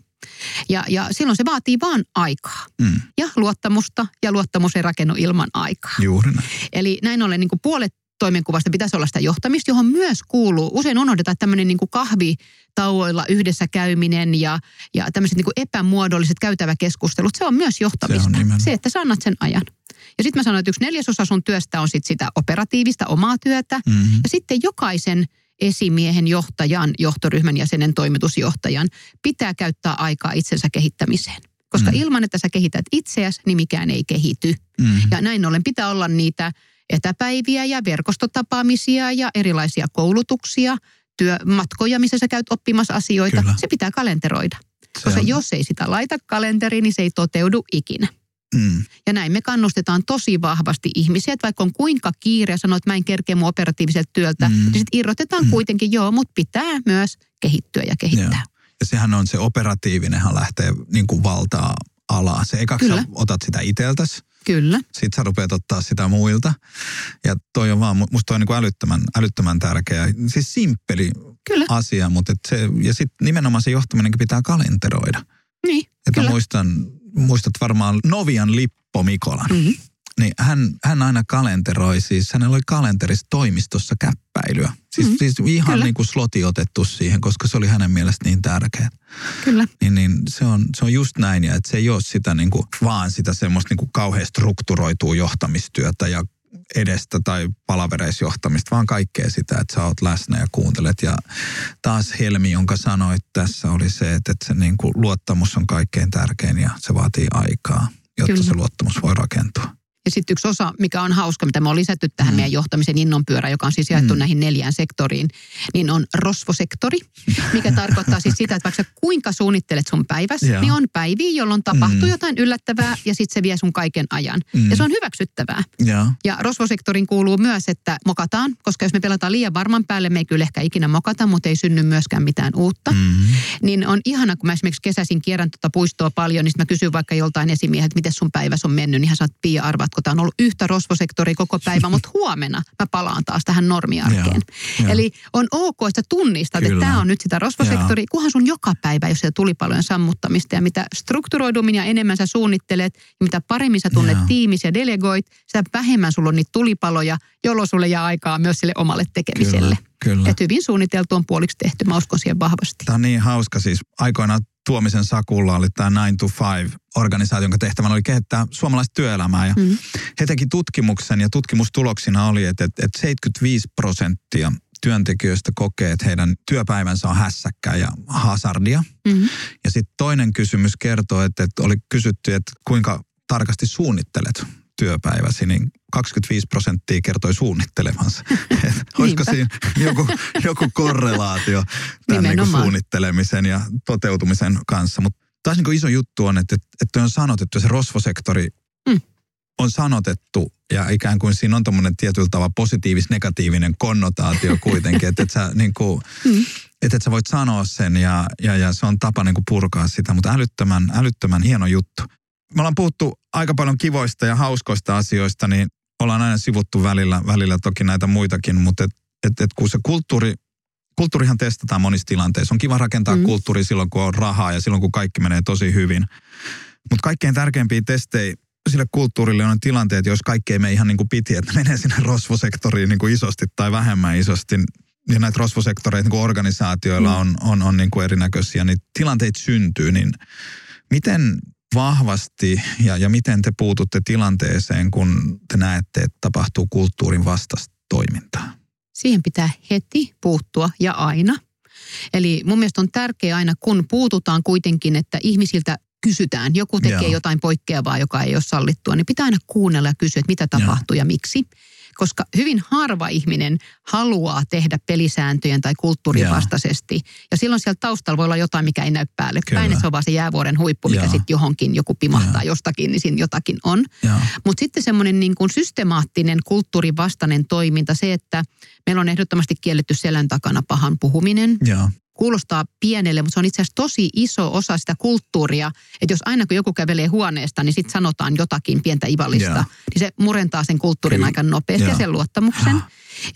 Ja, ja silloin se vaatii vaan aikaa mm. ja luottamusta, ja luottamus ei rakennu ilman aikaa. Juuri näin. Eli näin ollen niin kuin puolet toimenkuvasta pitäisi olla sitä johtamista, johon myös kuuluu, usein unohdetaan, että tämmöinen niin kuin kahvitauoilla yhdessä käyminen ja, ja tämmöiset niin kuin epämuodolliset käytäväkeskustelut, se on myös johtamista. Se, on se että sä annat sen ajan. Ja sitten mä sanoin, että yksi neljäsosa sun työstä on sit sitä operatiivista omaa työtä. Mm-hmm. Ja sitten jokaisen esimiehen, johtajan, johtoryhmän jäsenen, toimitusjohtajan pitää käyttää aikaa itsensä kehittämiseen. Koska mm. ilman, että sä kehität itseäsi, niin mikään ei kehity. Mm. Ja näin ollen pitää olla niitä etäpäiviä ja verkostotapaamisia ja erilaisia koulutuksia, työmatkoja, missä sä käyt oppimassa asioita. Kyllä. Se pitää kalenteroida. Se Koska on... jos ei sitä laita kalenteriin, niin se ei toteudu ikinä. Mm. Ja näin me kannustetaan tosi vahvasti ihmisiä, että vaikka on kuinka kiire ja sanoo, että mä en kerkeä mun operatiiviselta työltä, mm. niin sitten irrotetaan mm. kuitenkin, joo, mutta pitää myös kehittyä ja kehittää. Joo. Ja sehän on se operatiivinenhan lähtee niin kuin valtaa alaa. Se ekaksi sä otat sitä iteltäs. Kyllä. Sitten sä rupeat ottaa sitä muilta. Ja toi on vaan, musta toi on niin kuin älyttömän, älyttömän tärkeä. Siis simppeli Kyllä. asia, mutta et se, ja sitten nimenomaan se johtaminenkin pitää kalenteroida. Niin, Että kyllä. muistan, muistat varmaan Novian Lippo Mikolan. Mm-hmm. Niin hän, hän aina kalenteroi, siis hänellä oli kalenterissa toimistossa käppäilyä. Siis, mm-hmm. siis ihan Kyllä. niin kuin sloti otettu siihen, koska se oli hänen mielestä niin tärkeää. Kyllä. Niin, niin se, on, se on just näin, ja että se ei ole sitä niin kuin, vaan sitä semmoista niin kuin kauhean strukturoitua johtamistyötä ja edestä tai palavereisjohtamista, vaan kaikkea sitä, että sä oot läsnä ja kuuntelet. Ja taas Helmi, jonka sanoit tässä, oli se, että, että se niin kuin luottamus on kaikkein tärkein ja se vaatii aikaa, jotta Kyllä. se luottamus voi rakentua. Ja sitten yksi osa, mikä on hauska, mitä me on lisätty tähän mm. meidän johtamisen innonpyörä, joka on siis jaettu mm. näihin neljään sektoriin, niin on rosvosektori, mikä tarkoittaa siis sitä, että vaikka sä kuinka suunnittelet sun päiväs, yeah. niin on päiviä, jolloin tapahtuu mm. jotain yllättävää ja sitten se vie sun kaiken ajan. Mm. Ja se on hyväksyttävää. Yeah. Ja rosvosektorin kuuluu myös, että mokataan, koska jos me pelataan liian varman päälle, me ei kyllä ehkä ikinä mokata, mutta ei synny myöskään mitään uutta. Mm. Niin on ihana, kun mä esimerkiksi kesäisin kierrän tuota puistoa paljon, niin mä kysyn vaikka joltain esimieheltä, että miten sun päiväs on mennyt, niin hän Pia, arvaat, kun tämä on ollut yhtä rosvosektoria koko päivä, mutta huomenna mä palaan taas tähän normiarkeen. Ja, Eli on ok, että tunnistat, Kyllä. että tämä on nyt sitä rosvosektoria, kunhan sun joka päivä, jos se tulipalojen sammuttamista ja mitä strukturoidummin ja enemmän sä suunnittelet ja mitä paremmin sä tunnet ja. tiimis ja delegoit, sitä vähemmän sulla on niitä tulipaloja, jolloon sulle jää aikaa myös sille omalle tekemiselle. Kyllä. Kyllä. Että hyvin suunniteltu on puoliksi tehty, mä uskon siihen vahvasti. Tämä on niin hauska siis. Aikoinaan Tuomisen Sakulla oli tämä 9 to 5 organisaatio, jonka tehtävänä oli kehittää suomalaista työelämää. Ja mm. He teki tutkimuksen ja tutkimustuloksina oli, että, että 75 prosenttia työntekijöistä kokee, että heidän työpäivänsä on hässäkkää ja hazardia. Mm-hmm. Ja sitten toinen kysymys kertoo, että, että oli kysytty, että kuinka tarkasti suunnittelet työpäiväsi, niin 25 prosenttia kertoi suunnittelevansa. Olisiko siinä joku, joku korrelaatio tämän niin suunnittelemisen ja toteutumisen kanssa. Mutta taas niin iso juttu on, että, että on sanotettu, se rosvosektori mm. on sanotettu ja ikään kuin siinä on tuommoinen tietyllä tavalla positiivis-negatiivinen konnotaatio kuitenkin, että et sä, niin kuin, mm. että et sä voit sanoa sen ja, ja, ja se on tapa niin kuin purkaa sitä, mutta älyttömän, älyttömän hieno juttu. Me ollaan puhuttu aika paljon kivoista ja hauskoista asioista, niin ollaan aina sivuttu välillä, välillä toki näitä muitakin, mutta et, et, et kun se kulttuuri, kulttuurihan testataan monissa tilanteissa. On kiva rakentaa mm. kulttuuri silloin, kun on rahaa ja silloin, kun kaikki menee tosi hyvin. Mutta kaikkein tärkeimpiä testejä sille kulttuurille on tilanteet, jos kaikki ei mene ihan niin kuin piti, että menee sinne rosvosektoriin niin kuin isosti tai vähemmän isosti. Ja näitä rosvosektoreita niin kuin organisaatioilla mm. on, on, on niin kuin erinäköisiä, niin tilanteet syntyy. Niin miten vahvasti ja, ja miten te puututte tilanteeseen, kun te näette, että tapahtuu kulttuurin vastaista toimintaa? Siihen pitää heti puuttua ja aina. Eli mun mielestä on tärkeää aina, kun puututaan kuitenkin, että ihmisiltä kysytään, joku tekee Joo. jotain poikkeavaa, joka ei ole sallittua, niin pitää aina kuunnella ja kysyä, että mitä tapahtuu Joo. ja miksi koska hyvin harva ihminen haluaa tehdä pelisääntöjen tai kulttuurin vastaisesti. Ja silloin siellä taustalla voi olla jotain, mikä ei näy päälle päin, että se on vaan se jäävuoren huippu, mikä sitten johonkin joku pimahtaa ja. jostakin, niin siinä jotakin on. Mutta sitten semmoinen niin kuin systemaattinen kulttuurin vastainen toiminta, se, että meillä on ehdottomasti kielletty selän takana pahan puhuminen. Ja kuulostaa pienelle, mutta se on itse asiassa tosi iso osa sitä kulttuuria. Että jos aina kun joku kävelee huoneesta, niin sitten sanotaan jotakin pientä ivallista, yeah. niin se murentaa sen kulttuurin Kyllä. aika nopeasti yeah. ja sen luottamuksen.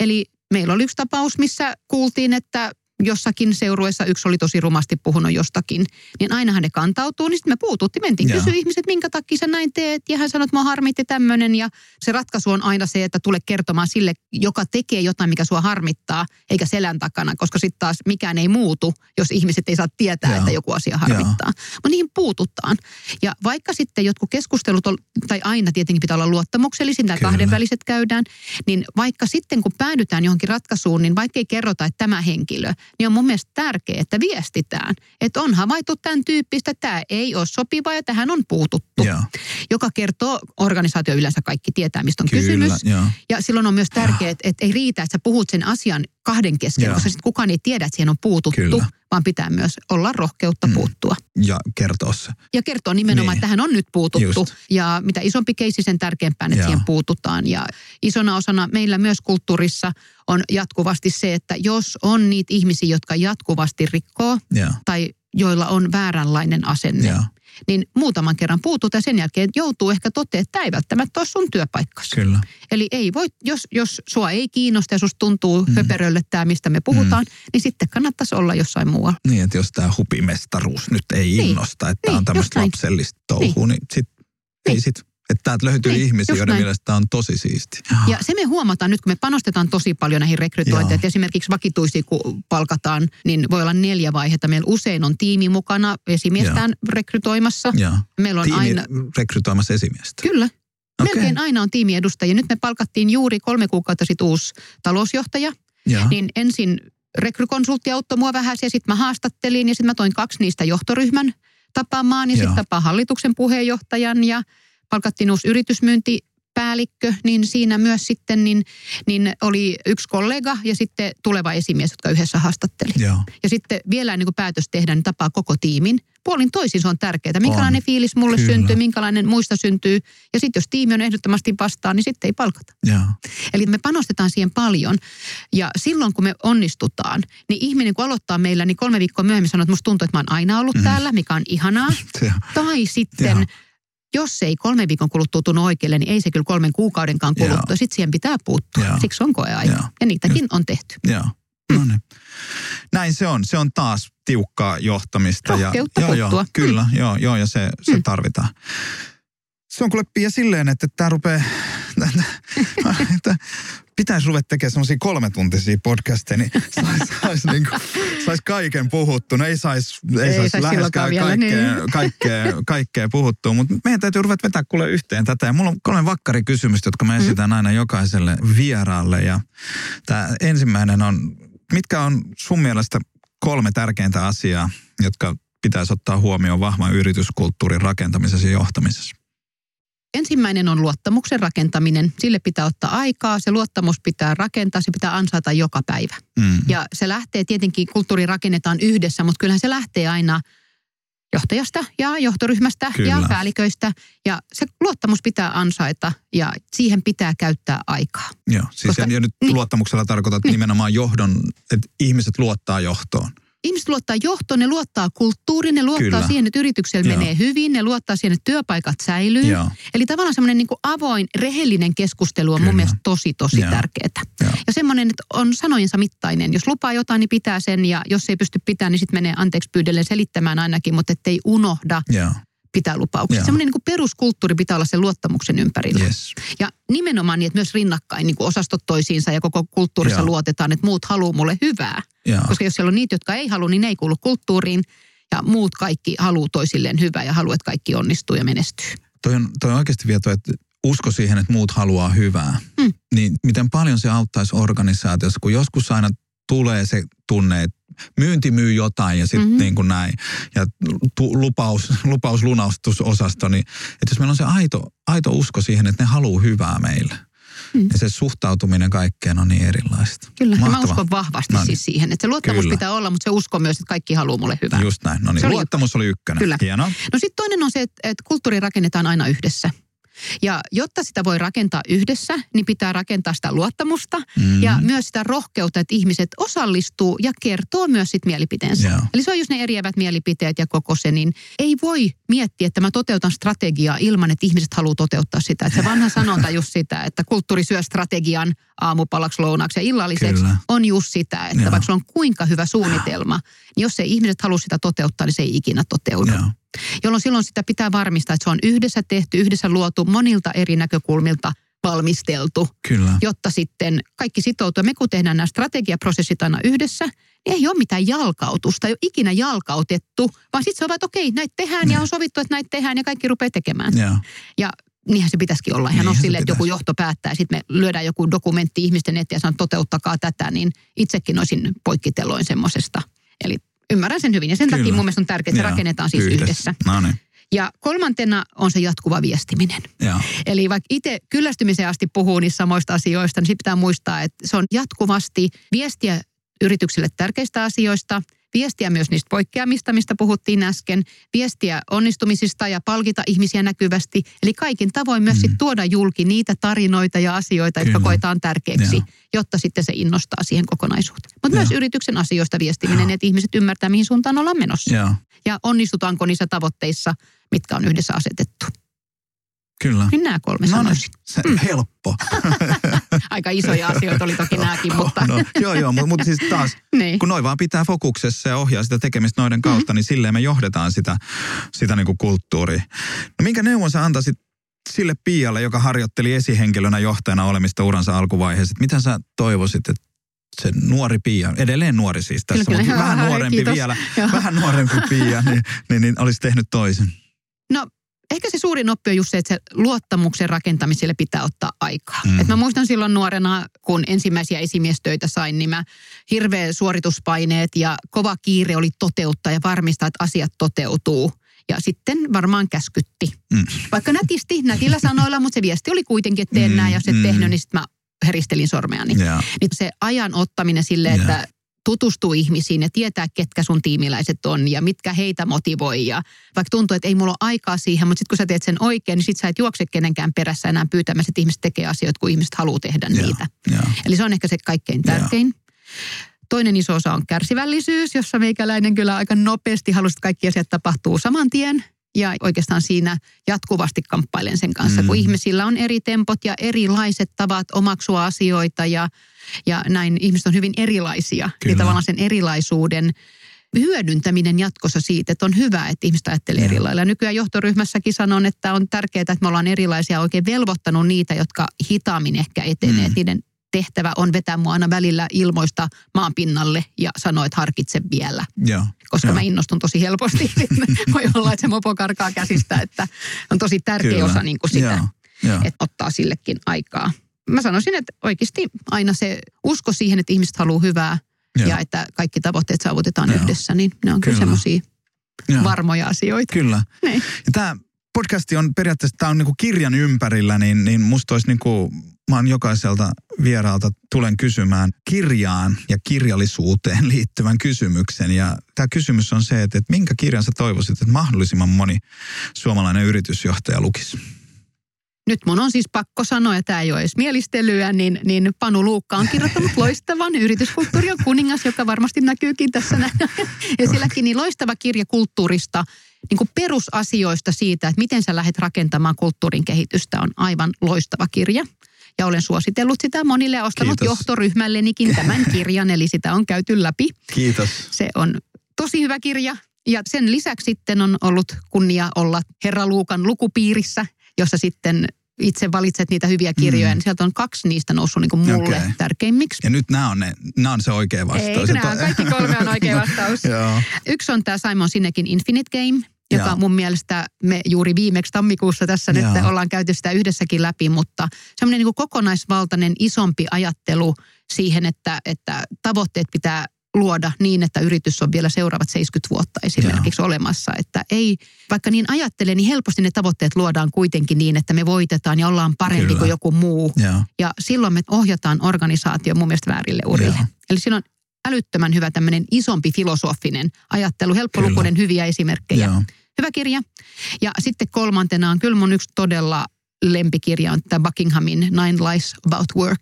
Eli meillä oli yksi tapaus, missä kuultiin, että jossakin seurueessa yksi oli tosi rumasti puhunut jostakin, niin ainahan ne kantautuu, niin sitten me puututtiin, mentiin yeah. kysyä ihmiset, minkä takia sä näin teet, ja hän sanoi, että mä harmitti tämmöinen, ja se ratkaisu on aina se, että tule kertomaan sille, joka tekee jotain, mikä sua harmittaa, eikä selän takana, koska sitten taas mikään ei muutu, jos ihmiset ei saa tietää, yeah. että joku asia harmittaa. Mutta niihin puututaan. Ja vaikka sitten jotkut keskustelut, on, tai aina tietenkin pitää olla luottamuksellisin, tai kahdenväliset käydään, niin vaikka sitten kun päädytään johonkin ratkaisuun, niin vaikka ei kerrota, että tämä henkilö, niin on mun mielestä tärkeää, että viestitään, että on havaittu tämän tyyppistä, tämä ei ole sopiva ja tähän on puututtu. Ja. Joka kertoo, organisaatio yleensä kaikki tietää, mistä on Kyllä, kysymys. Ja. ja silloin on myös tärkeää, että, että ei riitä, että sä puhut sen asian kahden kesken, ja. koska sitten kukaan ei tiedä, että siihen on puututtu, Kyllä. vaan pitää myös olla rohkeutta mm. puuttua. Ja kertoa se. Ja kertoa nimenomaan, niin. että tähän on nyt puututtu. Just. Ja mitä isompi keisi, sen tärkeämpään, että ja. siihen puututaan. Ja isona osana meillä myös kulttuurissa on jatkuvasti se, että jos on niitä ihmisiä, jotka jatkuvasti rikkoo ja. tai joilla on vääränlainen asenne, ja niin muutaman kerran puutut ja sen jälkeen joutuu ehkä toteamaan, että tämä ei välttämättä ole sun työpaikkasi. Kyllä. Eli ei voi, jos, jos sua ei kiinnosta ja susta tuntuu mm. höperölle tämä, mistä me puhutaan, mm. niin sitten kannattaisi olla jossain muualla. Niin, että jos tämä hupimestaruus nyt ei niin. innosta, että niin, on tämmöistä lapsellista touhua, niin, niin sitten niin. ei sit että täältä löytyy niin, ihmisiä, joiden näin. mielestä tämä on tosi siisti. Ja se me huomataan nyt, kun me panostetaan tosi paljon näihin rekrytointeihin. Että esimerkiksi vakituisia, kun palkataan, niin voi olla neljä vaihetta. Meillä usein on tiimi mukana esimiestään ja. rekrytoimassa. Ja. Meillä on tiimi aina... rekrytoimassa esimiestä? Kyllä. Okay. Melkein aina on tiimiedustajia. Nyt me palkattiin juuri kolme kuukautta sitten uusi talousjohtaja. Ja. Niin ensin rekrykonsultti auttoi mua vähän ja sitten mä haastattelin ja sitten mä toin kaksi niistä johtoryhmän tapaamaan ja sitten tapaan hallituksen puheenjohtajan ja palkattiin uusi yritysmyynti päällikkö, niin siinä myös sitten niin, niin oli yksi kollega ja sitten tuleva esimies, jotka yhdessä haastatteli. Joo. Ja sitten vielä niin kuin päätös tehdään, niin tapaa koko tiimin. Puolin toisin se on tärkeää. Minkälainen on. fiilis mulle Kyllä. syntyy, minkälainen muista syntyy. Ja sitten jos tiimi on ehdottomasti vastaan, niin sitten ei palkata. Joo. Eli me panostetaan siihen paljon. Ja silloin kun me onnistutaan, niin ihminen kun aloittaa meillä, niin kolme viikkoa myöhemmin sanoo, että musta tuntuu, että mä oon aina ollut mm. täällä, mikä on ihanaa. tai sitten... Joo jos se ei kolmen viikon kuluttua tunnu oikealle, niin ei se kyllä kolmen kuukaudenkaan kuluttua. Sitten siihen pitää puuttua. Joo. Siksi on koeaika. Joo. Ja niitäkin Just. on tehty. Joo. No niin. Näin se on. Se on taas tiukkaa johtamista. Rohkeutta ja, joo, joo, kyllä, joo, joo, ja se, se mm. tarvitaan. Se on kuule Pia silleen, että tämä rupeaa, pitäisi ruveta tekemään semmoisia kolmetuntisia podcasteja, niin saisi sais, niinku, sais kaiken puhuttu. No ei saisi ei sais sais läheskään kaikkea, niin. kaikkea, kaikkea puhuttua, mutta meidän täytyy ruveta vetää kuule yhteen tätä. Ja mulla on kolme vakkarikysymystä, jotka mä esitän mm. aina jokaiselle vieraalle. Ja tämä ensimmäinen on, mitkä on sun mielestä kolme tärkeintä asiaa, jotka pitäisi ottaa huomioon vahvan yrityskulttuurin rakentamisessa ja johtamisessa? Ensimmäinen on luottamuksen rakentaminen. Sille pitää ottaa aikaa, se luottamus pitää rakentaa, se pitää ansaita joka päivä. Mm. Ja se lähtee tietenkin, kulttuuri rakennetaan yhdessä, mutta kyllähän se lähtee aina johtajasta ja johtoryhmästä Kyllä. ja päälliköistä. Ja se luottamus pitää ansaita ja siihen pitää käyttää aikaa. Joo, siis Koska, ja nyt niin, luottamuksella tarkoitat niin. nimenomaan johdon, että ihmiset luottaa johtoon ihmiset luottaa johtoon, ne luottaa kulttuuriin, ne luottaa Kyllä. siihen, että yrityksellä Joo. menee hyvin, ne luottaa siihen, että työpaikat säilyy. Joo. Eli tavallaan semmoinen niin avoin, rehellinen keskustelu on Kyllä. mun mielestä tosi, tosi Joo. tärkeää. Joo. Ja semmoinen, että on sanojensa mittainen. Jos lupaa jotain, niin pitää sen, ja jos ei pysty pitämään, niin sitten menee anteeksi pyydelle selittämään ainakin, mutta ettei unohda. Joo pitää lupauksia. Semmoinen niin kuin peruskulttuuri pitää olla sen luottamuksen ympärillä. Yes. Ja nimenomaan niin, että myös rinnakkain niin kuin osastot toisiinsa ja koko kulttuurissa Joo. luotetaan, että muut haluaa mulle hyvää. Joo. Koska jos siellä on niitä, jotka ei halua, niin ne ei kuulu kulttuuriin. Ja muut kaikki haluaa toisilleen hyvää ja haluaa, että kaikki onnistuu ja menestyy. Toi on, toi on oikeasti vieto, että usko siihen, että muut haluaa hyvää. Hmm. Niin miten paljon se auttaisi organisaatiossa, kun joskus aina tulee se tunne, että myynti myy jotain ja sitten mm-hmm. niin kuin näin. Ja tu, lupaus, lupaus lunastusosasto, niin että jos meillä on se aito, aito usko siihen, että ne haluaa hyvää meille. Mm. Ja se suhtautuminen kaikkeen on niin erilaista. Kyllä, ja mä uskon vahvasti no niin. siis siihen, että se luottamus Kyllä. pitää olla, mutta se usko myös, että kaikki haluaa mulle hyvää. Just näin, no niin, luottamus oli ykkönen. Kyllä. Hienoa. No sitten toinen on se, että, että kulttuuri rakennetaan aina yhdessä. Ja jotta sitä voi rakentaa yhdessä, niin pitää rakentaa sitä luottamusta mm. ja myös sitä rohkeutta, että ihmiset osallistuu ja kertoo myös sit mielipiteensä. Yeah. Eli se on just ne eriävät mielipiteet ja koko se, niin ei voi miettiä, että mä toteutan strategiaa ilman, että ihmiset haluaa toteuttaa sitä. Että se vanha sanonta just sitä, että kulttuuri syö strategian aamupalaksi, lounaksi ja illalliseksi Kyllä. on just sitä, että yeah. vaikka sulla on kuinka hyvä suunnitelma, niin jos ei ihmiset halua sitä toteuttaa, niin se ei ikinä toteudu. Yeah jolloin silloin sitä pitää varmistaa, että se on yhdessä tehty, yhdessä luotu, monilta eri näkökulmilta valmisteltu, Kyllä. jotta sitten kaikki sitoutuu. Me kun tehdään nämä strategiaprosessit aina yhdessä, niin ei ole mitään jalkautusta, ei ole ikinä jalkautettu, vaan sitten se on vaan, että okei, näitä tehdään ja. ja on sovittu, että näitä tehdään ja kaikki rupeaa tekemään. Ja, ja niinhän se pitäisikin olla. Ihan niin, on sille, että joku johto päättää, sitten me lyödään joku dokumentti ihmisten eteen ja sanon, toteuttakaa tätä, niin itsekin olisin poikkitelloin semmoisesta. Eli Ymmärrän sen hyvin ja sen Kyllä. takia mun mielestä on tärkeää, että se rakennetaan siis yhdessä. yhdessä. No niin. Ja kolmantena on se jatkuva viestiminen. Ja. Eli vaikka itse kyllästymiseen asti puhuu niistä samoista asioista, niin sitten pitää muistaa, että se on jatkuvasti viestiä yrityksille tärkeistä asioista – viestiä myös niistä poikkeamista, mistä puhuttiin äsken, viestiä onnistumisista ja palkita ihmisiä näkyvästi. Eli kaikin tavoin myös mm. sit tuoda julki niitä tarinoita ja asioita, Kyllä. jotka koetaan tärkeäksi, ja. jotta sitten se innostaa siihen kokonaisuuteen. Mutta myös yrityksen asioista viestiminen, ja. että ihmiset ymmärtää, mihin suuntaan ollaan menossa. Ja, ja onnistutaanko niissä tavoitteissa, mitkä on yhdessä asetettu. Kyllä. Niin nämä kolme no, sanoisin. Se, mm. Helppo. Aika isoja asioita oli toki nämäkin, mutta... no, joo, joo, mutta, mutta siis taas, niin. kun noin vaan pitää fokuksessa ja ohjaa sitä tekemistä noiden kautta, mm-hmm. niin silleen me johdetaan sitä, sitä niin kuin kulttuuria. No minkä neuvon sä antaisit sille Pialle, joka harjoitteli esihenkilönä johtajana olemista uransa alkuvaiheessa? Mitä sä toivoisit, että se nuori Pia, edelleen nuori siis tässä, kyllä, mutta kyllä, vähän nuorempi kiitos. vielä, vähän nuorempi Pia, niin, niin, niin olisi tehnyt toisen. No ehkä se suurin oppi on just se, että se luottamuksen rakentamiselle pitää ottaa aikaa. Mm. Et mä muistan silloin nuorena, kun ensimmäisiä esimiestöitä sain, niin mä hirveä suorituspaineet ja kova kiire oli toteuttaa ja varmistaa, että asiat toteutuu. Ja sitten varmaan käskytti. Mm. Vaikka nätisti, nätillä sanoilla, mutta se viesti oli kuitenkin, että teen mm. näin, jos et mm. tehnyt, niin sitten mä heristelin sormeani. Yeah. Niin se ajan ottaminen sille, yeah. että tutustua ihmisiin ja tietää, ketkä sun tiimiläiset on ja mitkä heitä motivoi. Ja vaikka tuntuu, että ei mulla ole aikaa siihen, mutta sitten kun sä teet sen oikein, niin sit sä et juokse kenenkään perässä enää pyytämässä, että ihmiset tekee asioita, kun ihmiset haluaa tehdä ja, niitä. Ja. Eli se on ehkä se kaikkein tärkein. Ja. Toinen iso osa on kärsivällisyys, jossa meikäläinen kyllä aika nopeasti halusi, että kaikki asiat tapahtuu saman tien. Ja oikeastaan siinä jatkuvasti kamppailen sen kanssa, mm. kun ihmisillä on eri tempot ja erilaiset tavat omaksua asioita ja, ja näin ihmiset on hyvin erilaisia. Kyllä. Ja tavallaan sen erilaisuuden hyödyntäminen jatkossa siitä, että on hyvä, että ihmiset ajattelee eri lailla. Nykyään johtoryhmässäkin sanon, että on tärkeää, että me ollaan erilaisia oikein velvoittanut niitä, jotka hitaammin ehkä etenee. Mm. Niiden tehtävä on vetää mua aina välillä ilmoista maan pinnalle ja sanoa, että harkitse vielä. Ja, Koska ja. mä innostun tosi helposti. Voi olla, että se mopo karkaa käsistä, että on tosi tärkeä Kyllä. osa niin kuin sitä, ja, ja. että ottaa sillekin aikaa. Mä sanoisin, että oikeasti aina se usko siihen, että ihmiset haluaa hyvää ja, ja että kaikki tavoitteet saavutetaan ja. yhdessä, niin ne on kyllä, kyllä semmoisia varmoja asioita. Kyllä. Niin. Ja tämä podcasti on periaatteessa, tämä on niin kuin kirjan ympärillä, niin, niin musta olisi niin kuin, mä oon jokaiselta vieraalta tulen kysymään kirjaan ja kirjallisuuteen liittyvän kysymyksen. Ja tämä kysymys on se, että, että minkä kirjan sä toivoisit, että mahdollisimman moni suomalainen yritysjohtaja lukisi? Nyt mun on siis pakko sanoa, että tämä ei ole edes mielistelyä, niin, niin Panu Luukka on kirjoittanut loistavan yrityskulttuuri on kuningas, joka varmasti näkyykin tässä näin. Ja silläkin niin loistava kirja kulttuurista, niin kuin perusasioista siitä, että miten sä lähdet rakentamaan kulttuurin kehitystä on aivan loistava kirja. Ja olen suositellut sitä monille ja ostanut Kiitos. johtoryhmällenikin tämän kirjan, eli sitä on käyty läpi. Kiitos. Se on tosi hyvä kirja. Ja sen lisäksi sitten on ollut kunnia olla Herra Luukan lukupiirissä, jossa sitten itse valitset niitä hyviä kirjoja, mm. niin sieltä on kaksi niistä noussut niin kuin mulle okay. tärkeimmiksi. Ja nyt nämä on, ne, nämä on se oikea vastaus. Ei, nämä on, kaikki kolme on oikea vastaus. Yksi on tämä Simon Sinekin Infinite Game, joka mun mielestä me juuri viimeksi tammikuussa tässä Jaa. nyt ollaan käyty sitä yhdessäkin läpi, mutta semmoinen niin kokonaisvaltainen isompi ajattelu siihen, että, että tavoitteet pitää luoda niin, että yritys on vielä seuraavat 70 vuotta esimerkiksi olemassa. Että ei, vaikka niin ajattelee, niin helposti ne tavoitteet luodaan kuitenkin niin, että me voitetaan ja ollaan parempi Kyllä. kuin joku muu. Ja silloin me ohjataan organisaatio mun mielestä väärille urille. Eli on älyttömän hyvä tämmöinen isompi filosofinen ajattelu, helppolukuinen hyviä esimerkkejä. Jaa. Hyvä kirja. Ja sitten kolmantena on kyllä mun yksi todella lempikirja on tämä Buckinghamin Nine Lies About Work,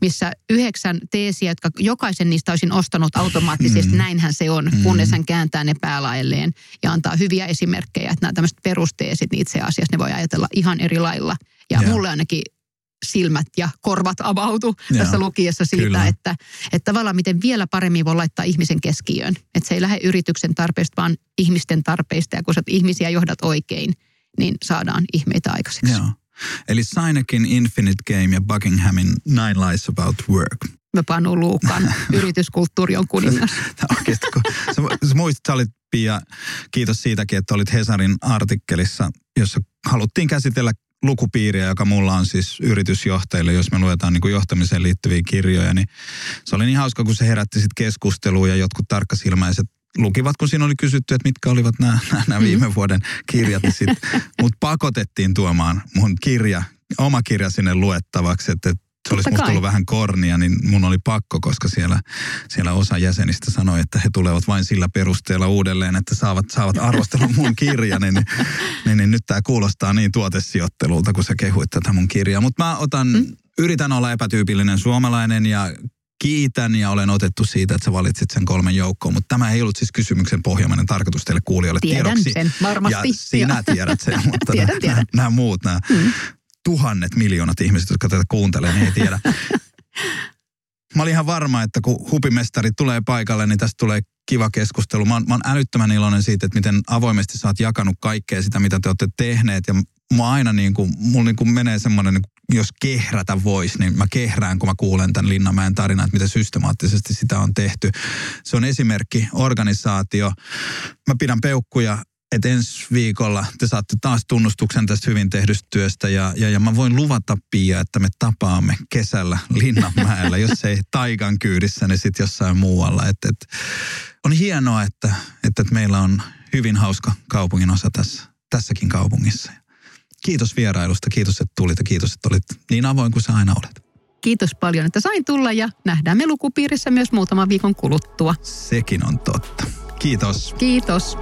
missä yhdeksän teesiä, jotka jokaisen niistä olisin ostanut automaattisesti, mm. näinhän se on, mm. kunnes hän kääntää ne päälailleen ja antaa hyviä esimerkkejä, että nämä tämmöiset perusteesit, niin itse asiassa ne voi ajatella ihan eri lailla. Ja yeah. mulle ainakin silmät ja korvat avautu Joo, tässä lukiessa siitä, että, että tavallaan miten vielä paremmin voi laittaa ihmisen keskiöön. Että se ei lähde yrityksen tarpeista, vaan ihmisten tarpeista. Ja kun sä ihmisiä johdat oikein, niin saadaan ihmeitä aikaiseksi. Joo. Eli Sainekin Infinite Game ja Buckinghamin Nine Lies About Work. Mä Panu Luukan yrityskulttuuri on kuningas. Oikeasti, kun sä, sä muistat, sä olit Pia, kiitos siitäkin, että olit Hesarin artikkelissa, jossa haluttiin käsitellä lukupiiriä, joka mulla on siis yritysjohtajille, jos me luetaan niin kuin johtamiseen liittyviä kirjoja, niin se oli niin hauska, kun se herätti sitten keskustelua ja jotkut tarkkasilmäiset lukivat, kun siinä oli kysytty, että mitkä olivat nämä, nämä viime mm. vuoden kirjat. Niin Mut pakotettiin tuomaan mun kirja, oma kirja sinne luettavaksi, että, että se olisi musta ollut vähän kornia, niin mun oli pakko, koska siellä, siellä osa jäsenistä sanoi, että he tulevat vain sillä perusteella uudelleen, että saavat, saavat arvostella mun kirjan. Niin, niin, niin, niin nyt tämä kuulostaa niin tuotesijoittelulta, kun sä kehuit tätä mun kirjaa. Mutta mä otan, mm. yritän olla epätyypillinen suomalainen ja kiitän ja olen otettu siitä, että sä valitsit sen kolmen joukkoon. Mutta tämä ei ollut siis kysymyksen pohjamainen tarkoitus teille kuulijoille tiedän tiedoksi. sen, varmasti. Ja sinä tiedät sen, mutta tiedän, nämä, tiedän. nämä muut, nämä mm. Tuhannet miljoonat ihmiset, jotka tätä kuuntelee, niin ei tiedä. Mä olin ihan varma, että kun hupimestari tulee paikalle, niin tästä tulee kiva keskustelu. Mä oon, mä oon älyttömän iloinen siitä, että miten avoimesti sä oot jakanut kaikkea sitä, mitä te olette tehneet. Ja mä aina niin kuin, mulla niin kuin menee semmoinen, niin jos kehrätä voisi, niin mä kehrään, kun mä kuulen tämän Linnanmäen tarinan, että miten systemaattisesti sitä on tehty. Se on esimerkki, organisaatio. Mä pidän peukkuja että ensi viikolla te saatte taas tunnustuksen tästä hyvin tehdystä työstä ja, ja, ja mä voin luvata Pia, että me tapaamme kesällä Linnanmäellä, jos ei taikan kyydissä, niin sitten jossain muualla. Et, et, on hienoa, että, että, että meillä on hyvin hauska kaupungin osa tässä, tässäkin kaupungissa. Kiitos vierailusta, kiitos, että tulit ja kiitos, että olit niin avoin kuin sä aina olet. Kiitos paljon, että sain tulla ja nähdään me lukupiirissä myös muutaman viikon kuluttua. Sekin on totta. Kiitos. Kiitos.